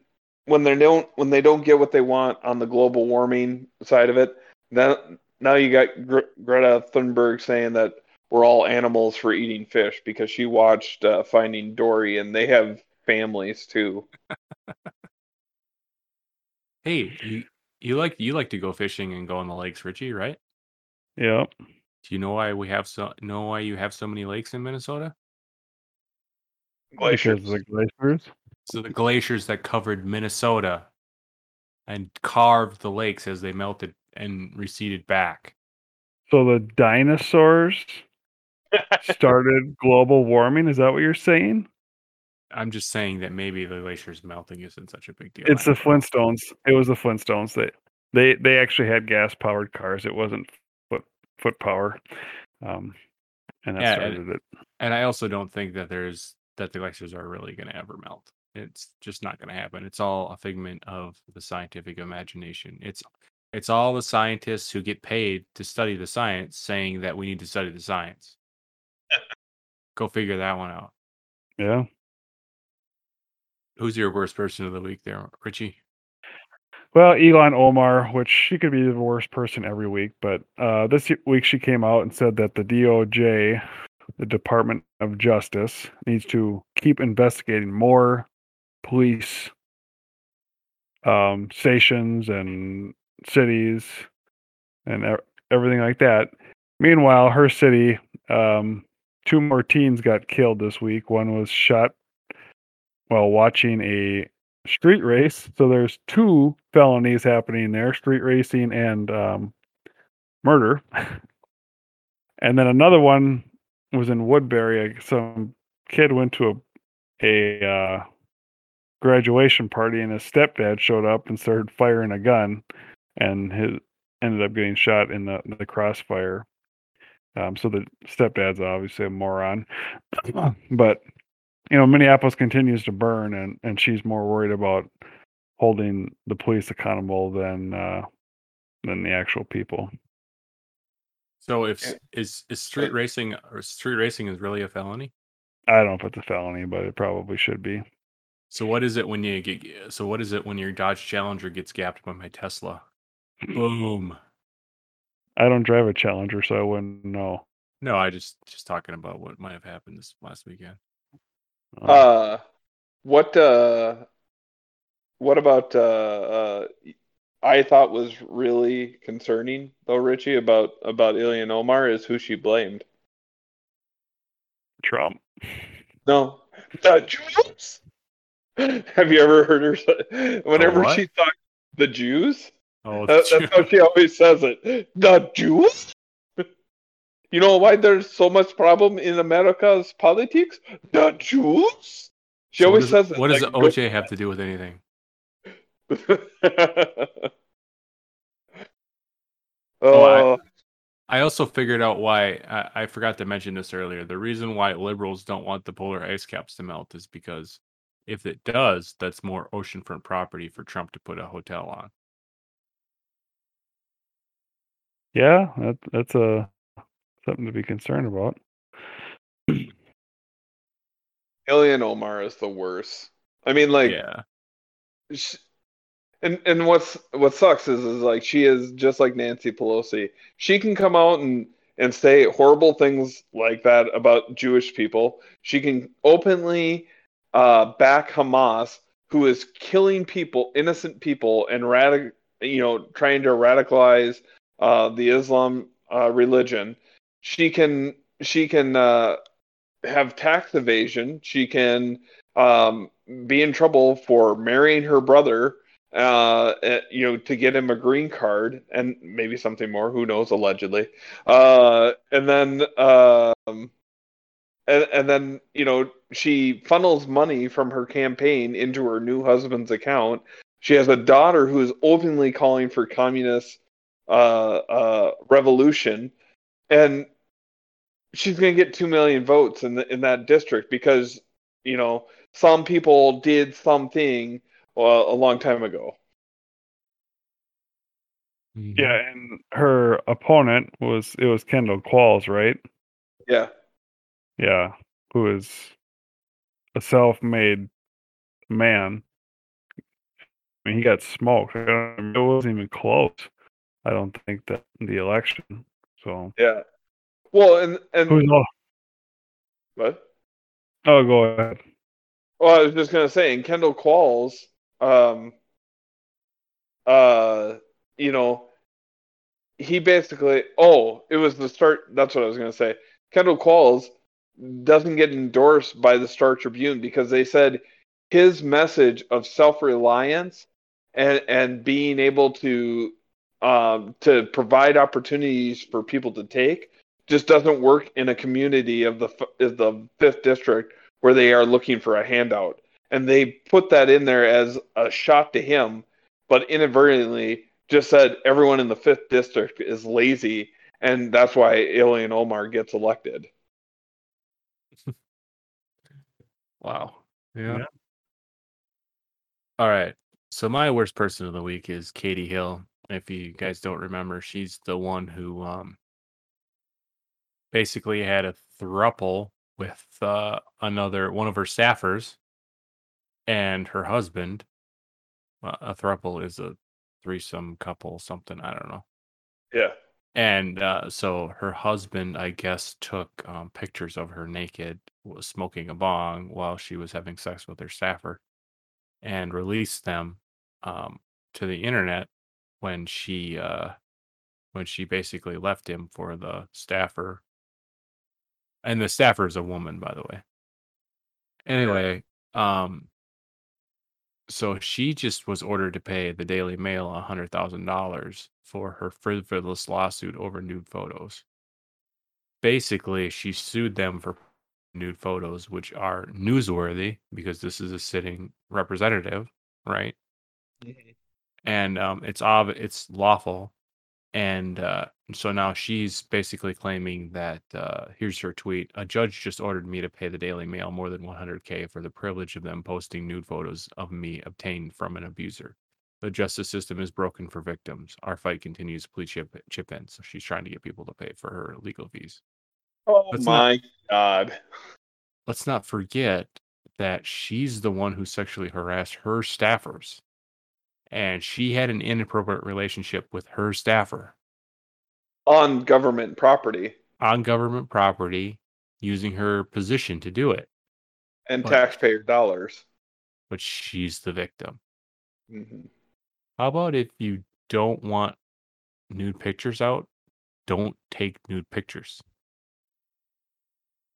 [SPEAKER 6] when they don't when they don't get what they want on the global warming side of it, then now you got Gre- Greta Thunberg saying that we're all animals for eating fish because she watched uh, Finding Dory and they have families too.
[SPEAKER 4] Hey, you you like you like to go fishing and go on the lakes, Richie, right?
[SPEAKER 5] yeah.
[SPEAKER 4] Do you know why we have so know why you have so many lakes in Minnesota?
[SPEAKER 6] Glaciers.
[SPEAKER 5] The glaciers.
[SPEAKER 4] So the glaciers that covered Minnesota and carved the lakes as they melted and receded back.
[SPEAKER 5] So the dinosaurs started global warming. Is that what you're saying?
[SPEAKER 4] I'm just saying that maybe the glaciers melting isn't such a big deal.
[SPEAKER 5] It's the. Flintstones. It was the Flintstones. They they they actually had gas powered cars. It wasn't foot foot power. Um, and that
[SPEAKER 4] Yeah, and-
[SPEAKER 5] started it.
[SPEAKER 4] And I also don't think that there's that the glaciers are really going to ever melt. It's just not going to happen. It's all a figment of the scientific imagination. It's it's all the scientists who get paid to study the science saying that we need to study the science. Go figure that one out.
[SPEAKER 5] Yeah.
[SPEAKER 4] Who's your worst person of the week there, Richie?
[SPEAKER 5] Well, Ilhan Omar, which she could be the worst person every week, but uh, this week she came out and said that the DOJ, the Department of Justice, needs to keep investigating more police um, stations and cities and everything like that. Meanwhile, her city, um, two more teens got killed this week. One was shot while watching a street race. So there's two felonies happening there: street racing and um, murder. and then another one was in Woodbury. Some kid went to a a uh, graduation party, and his stepdad showed up and started firing a gun, and his ended up getting shot in the the crossfire. Um, so the stepdad's obviously a moron, but you know Minneapolis continues to burn, and and she's more worried about holding the police accountable than uh, than the actual people.
[SPEAKER 4] So if is is street racing or street racing is really a felony?
[SPEAKER 5] I don't know if it's a felony, but it probably should be.
[SPEAKER 4] So what is it when you get so what is it when your Dodge Challenger gets gapped by my Tesla? Boom.
[SPEAKER 5] I don't drive a Challenger, so I wouldn't know.
[SPEAKER 4] No, I just just talking about what might have happened this last weekend.
[SPEAKER 5] Um,
[SPEAKER 6] Uh, what uh, what about uh, uh, I thought was really concerning though, Richie, about about Ilhan Omar is who she blamed.
[SPEAKER 5] Trump.
[SPEAKER 6] No, the Jews. Have you ever heard her say? Whenever she thought the Jews,
[SPEAKER 4] Oh,
[SPEAKER 6] that, that's how she always says it. The Jews. You know why there's so much problem in America's politics? The Jews. She
[SPEAKER 4] So
[SPEAKER 6] always
[SPEAKER 4] does-
[SPEAKER 6] says it.
[SPEAKER 4] What does
[SPEAKER 6] like,
[SPEAKER 4] OJ have to do with anything?
[SPEAKER 6] oh,
[SPEAKER 4] I- I also figured out why I, I forgot to mention this earlier. The reason why liberals don't want the polar ice caps to melt is because if it does, that's more oceanfront property for Trump to put a hotel on.
[SPEAKER 5] Yeah, that, that's a something to be concerned about.
[SPEAKER 6] Ilhan Omar is the worst. I mean, like,
[SPEAKER 4] yeah.
[SPEAKER 6] sh and and what's what sucks is is like she is just like Nancy Pelosi. She can come out and and say horrible things like that about Jewish people. She can openly uh, back Hamas, who is killing people, innocent people, and radic you know trying to radicalize uh, the Islam uh, religion. She can she can uh, have tax evasion. She can um, be in trouble for marrying her brother uh eh, you know to get him a green card and maybe something more who knows allegedly uh and then um and, and then you know she funnels money from her campaign into her new husband's account she has a daughter who is openly calling for communist uh uh revolution and she's going to get 2 million votes in the, in that district because you know some people did something uh, a long time ago.
[SPEAKER 5] Yeah, and her opponent was it was Kendall Qualls, right?
[SPEAKER 6] Yeah.
[SPEAKER 5] Yeah, who is a self-made man. I mean, he got smoked. It wasn't even close. I don't think that the election. So
[SPEAKER 6] Yeah. Well, and and
[SPEAKER 5] who's all?
[SPEAKER 6] what?
[SPEAKER 5] Oh, go ahead.
[SPEAKER 6] Well, I was just gonna say, in Kendall Qualls, um, uh, you know, he basically, oh, it was the start. That's what I was gonna say. Kendall Qualls doesn't get endorsed by the Star Tribune because they said his message of self-reliance and and being able to um, to provide opportunities for people to take just doesn't work in a community of the f- of the fifth district where they are looking for a handout. And they put that in there as a shot to him, but inadvertently just said everyone in the fifth district is lazy, and that's why Alien Omar gets elected.
[SPEAKER 4] Wow. Yeah.
[SPEAKER 5] Yeah.
[SPEAKER 4] All right. So my worst person of the week is Katie Hill. If you guys don't remember, she's the one who um basically had a thruple with uh, another one of her staffers and her husband. Well, a thruple is a threesome couple, something I don't know.
[SPEAKER 6] Yeah.
[SPEAKER 4] And uh, so her husband, I guess, took um, pictures of her naked, was smoking a bong while she was having sex with her staffer, and released them um, to the internet when she uh, when she basically left him for the staffer. And the staffer is a woman, by the way. Anyway, um, so she just was ordered to pay the Daily Mail a hundred thousand dollars for her frivolous lawsuit over nude photos. Basically, she sued them for nude photos, which are newsworthy because this is a sitting representative, right? And um, it's ob- it's lawful, and uh, so now she's basically claiming that uh, here's her tweet: A judge just ordered me to pay the Daily Mail more than 100k for the privilege of them posting nude photos of me obtained from an abuser. The justice system is broken for victims. Our fight continues. Please chip chip in. So she's trying to get people to pay for her legal fees.
[SPEAKER 6] Oh
[SPEAKER 4] Let's
[SPEAKER 6] my god.
[SPEAKER 4] Let's not forget that she's the one who sexually harassed her staffers. And she had an inappropriate relationship with her staffer
[SPEAKER 6] on government property
[SPEAKER 4] on government property using her position to do it.
[SPEAKER 6] and
[SPEAKER 4] But-
[SPEAKER 6] taxpayer dollars.
[SPEAKER 4] But she's the victim.
[SPEAKER 6] Mhm.
[SPEAKER 4] How about if you don't want nude pictures out, don't take nude pictures?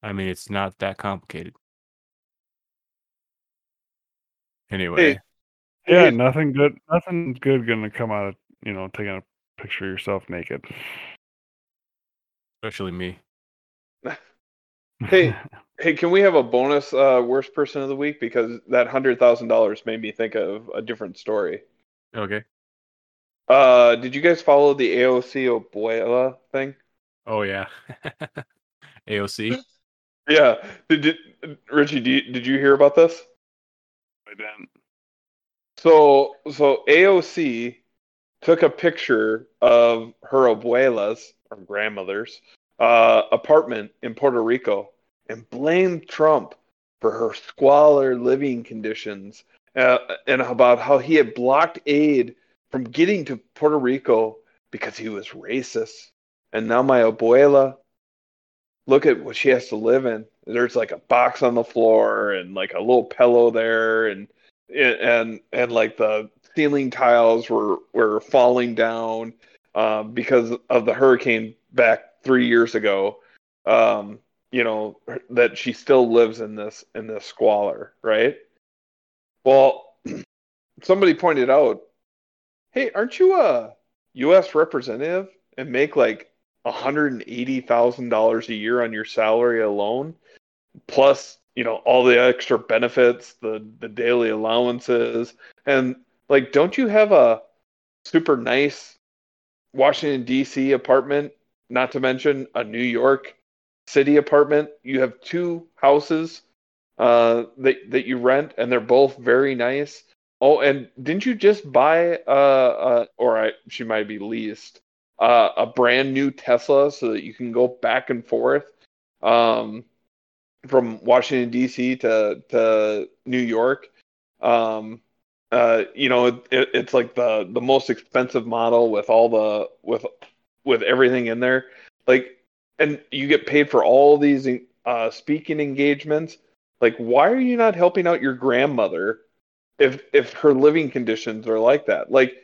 [SPEAKER 4] I mean, it's not that complicated. Anyway,
[SPEAKER 5] Yeah,
[SPEAKER 6] Hey,
[SPEAKER 5] nothing good. Nothing good gonna come out of you know taking a picture of yourself naked.
[SPEAKER 4] especially me.
[SPEAKER 6] Hey, Hey, can we have a bonus uh, worst person of the week? Because that hundred thousand dollars made me think of a different story.
[SPEAKER 4] Okay.
[SPEAKER 6] Uh, did you guys follow the AOC Obuela thing?
[SPEAKER 4] Oh yeah. AOC.
[SPEAKER 6] Yeah. Did, did Richie? Did you, did you hear about this?
[SPEAKER 5] I didn't.
[SPEAKER 6] So so AOC took a picture of her abuela's or grandmother's uh, apartment in Puerto Rico and blamed Trump for her squalor living conditions uh, and about how he had blocked aid from getting to Puerto Rico because he was racist. And now my abuela, look at what she has to live in. There's like a box on the floor and like a little pillow there and and and like the ceiling tiles were were falling down um, because of the hurricane back three years ago. Um, you know that she still lives in this in this squalor, right? Well, somebody pointed out, hey, aren't you a U.S. representative and make like hundred and eighty thousand dollars a year on your salary alone, plus you know all the extra benefits, the the daily allowances, and like, don't you have a super nice Washington D.C. apartment? Not to mention a New York City apartment. You have two houses uh, that that you rent, and they're both very nice. Oh, and didn't you just buy uh, uh or I, she might be leased uh, a brand new Tesla so that you can go back and forth um, from Washington D.C. to to New York. Um, uh, you know, it, it, it's like the the most expensive model with all the with with everything in there. Like, and you get paid for all these uh, speaking engagements. Like, why are you not helping out your grandmother if if her living conditions are like that? Like,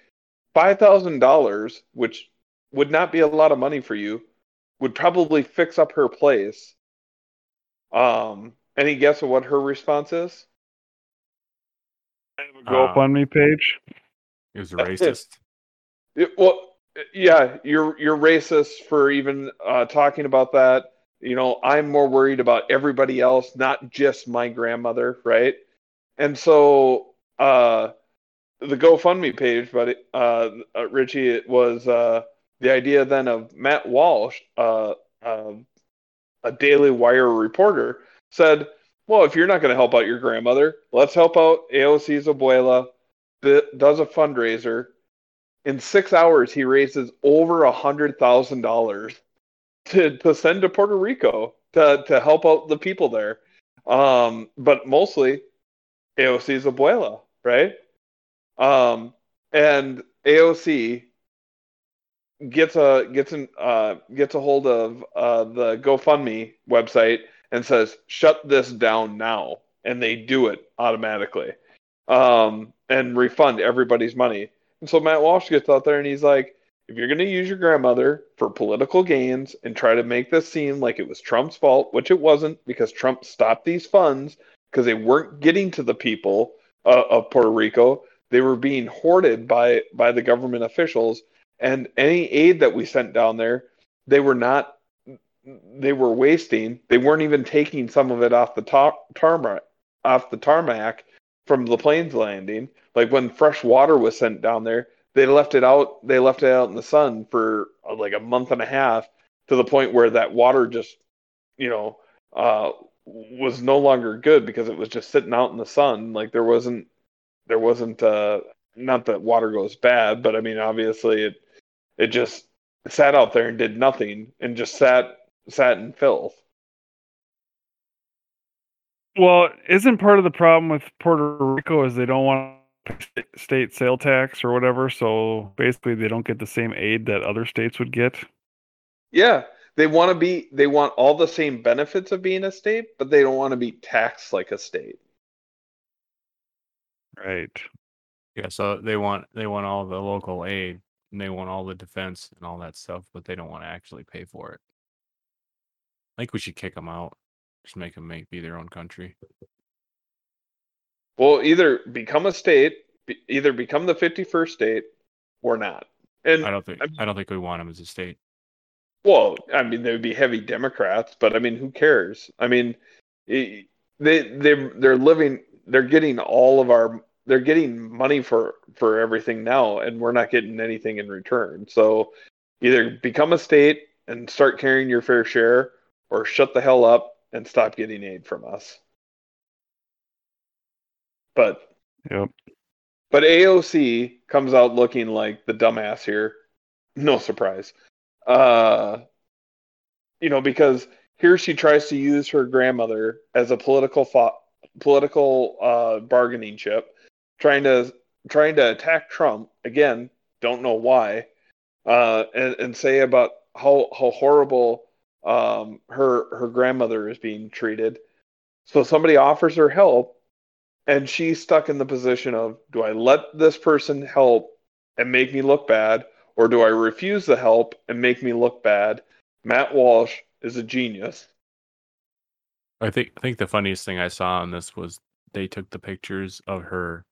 [SPEAKER 6] five thousand dollars, which would not be a lot of money for you, would probably fix up her place. Um, any guess of what her response is?
[SPEAKER 5] I have a GoFundMe page.
[SPEAKER 4] It was racist.
[SPEAKER 6] It- well, yeah, you're you're racist for even uh, talking about that. You know, I'm more worried about everybody else, not just my grandmother, right? And so, uh, the GoFundMe page, but it, uh, uh, Richie, it was uh, the idea then of Matt Walsh, uh, uh, a Daily Wire reporter, said, "Well, if you're not going to help out your grandmother, let's help out AOC's abuela." does a fundraiser. In six hours, he raises over a hundred thousand dollars to to send to Puerto Rico to to help out the people there. Um, but mostly AOC's abuela, right? Um, and AOC gets a gets an uh, gets a hold of uh, the GoFundMe website and says, "Shut this down now," and they do it automatically um, and refund everybody's money. And so Matt Walsh gets out there and he's like, if you're going to use your grandmother for political gains and try to make this seem like it was Trump's fault, which it wasn't because Trump stopped these funds because they weren't getting to the people uh, of Puerto Rico. They were being hoarded by by the government officials, and any aid that we sent down there, they were not. They were wasting. They weren't even taking some of it off the top tarmac, off the tarmac from the planes landing. Like when fresh water was sent down there, they left it out. They left it out in the sun for uh, like a month and a half to the point where that water just, you know, uh, was no longer good because it was just sitting out in the sun. Like there wasn't, there wasn't, uh, not that water goes bad, but I mean, obviously it, it just sat out there and did nothing and just sat, sat in filth.
[SPEAKER 5] Well, isn't part of the problem with Puerto Rico is they don't want state sale tax or whatever. So basically, they don't get the same aid that other states would get.
[SPEAKER 6] Yeah, they want to be. They want all the same benefits of being a state, but they don't want to be taxed like a state.
[SPEAKER 5] Right.
[SPEAKER 4] Yeah, so they want they want all the local aid and they want all the defense and all that stuff, but they don't want to actually pay for it. I think we should kick them out. Just make them make be their own country.
[SPEAKER 6] Well, either become a state, be, either become the fifty-first state, or not. And
[SPEAKER 4] I don't think
[SPEAKER 6] I'm-
[SPEAKER 4] I don't think we want them as a state.
[SPEAKER 6] Well, I mean, they would be heavy Democrats, but I mean, who cares? I mean, i- they they they're living, they're getting all of our, they're getting money for for everything now, and we're not getting anything in return. So, either become a state and start carrying your fair share, or shut the hell up and stop getting aid from us. But
[SPEAKER 5] Yep.
[SPEAKER 6] but AOC comes out looking like the dumbass here. No surprise. Uh, you know, because here she tries to use her grandmother as a political fo- political uh, bargaining chip, trying to trying to attack Trump again. Don't know why, uh, and and say about how how horrible um, her her grandmother is being treated. So somebody offers her help, and she's stuck in the position of do I let this person help and make me look bad, or do I refuse the help and make me look bad? Matt Walsh is a genius.
[SPEAKER 4] I think I think the funniest thing I saw on this was they took the pictures of her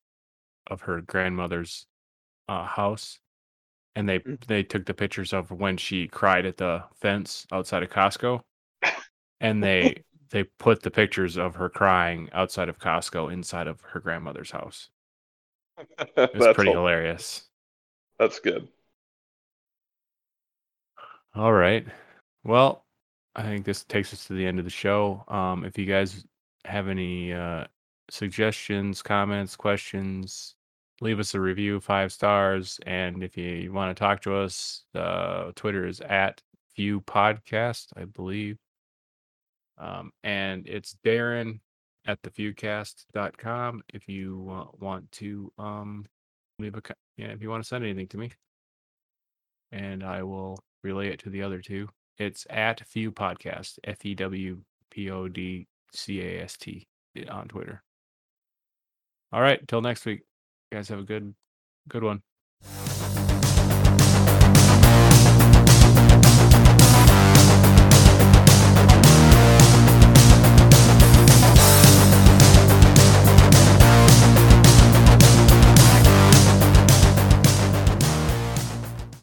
[SPEAKER 4] of her grandmother's uh, house and they
[SPEAKER 6] Mm.
[SPEAKER 4] they took the pictures of when she cried at the fence outside of Costco and they they put the pictures of her crying outside of Costco inside of her grandmother's house. It's pretty
[SPEAKER 6] all-
[SPEAKER 4] hilarious.
[SPEAKER 6] That's good.
[SPEAKER 4] All right. Well, I think this takes us to the end of the show. Um, if you guys have any uh, suggestions, comments, questions, leave us a review, five stars. And if you want to talk to us, uh, Twitter is at View Podcast, I believe. Um, and it's Darren at theviewcast.com if you want to um, leave a yeah, if you want to send anything to me. And I will relay it to the other two. It's at Few Podcast, F E W P O D C A S T on Twitter. All right, till next week. You guys have a good good one.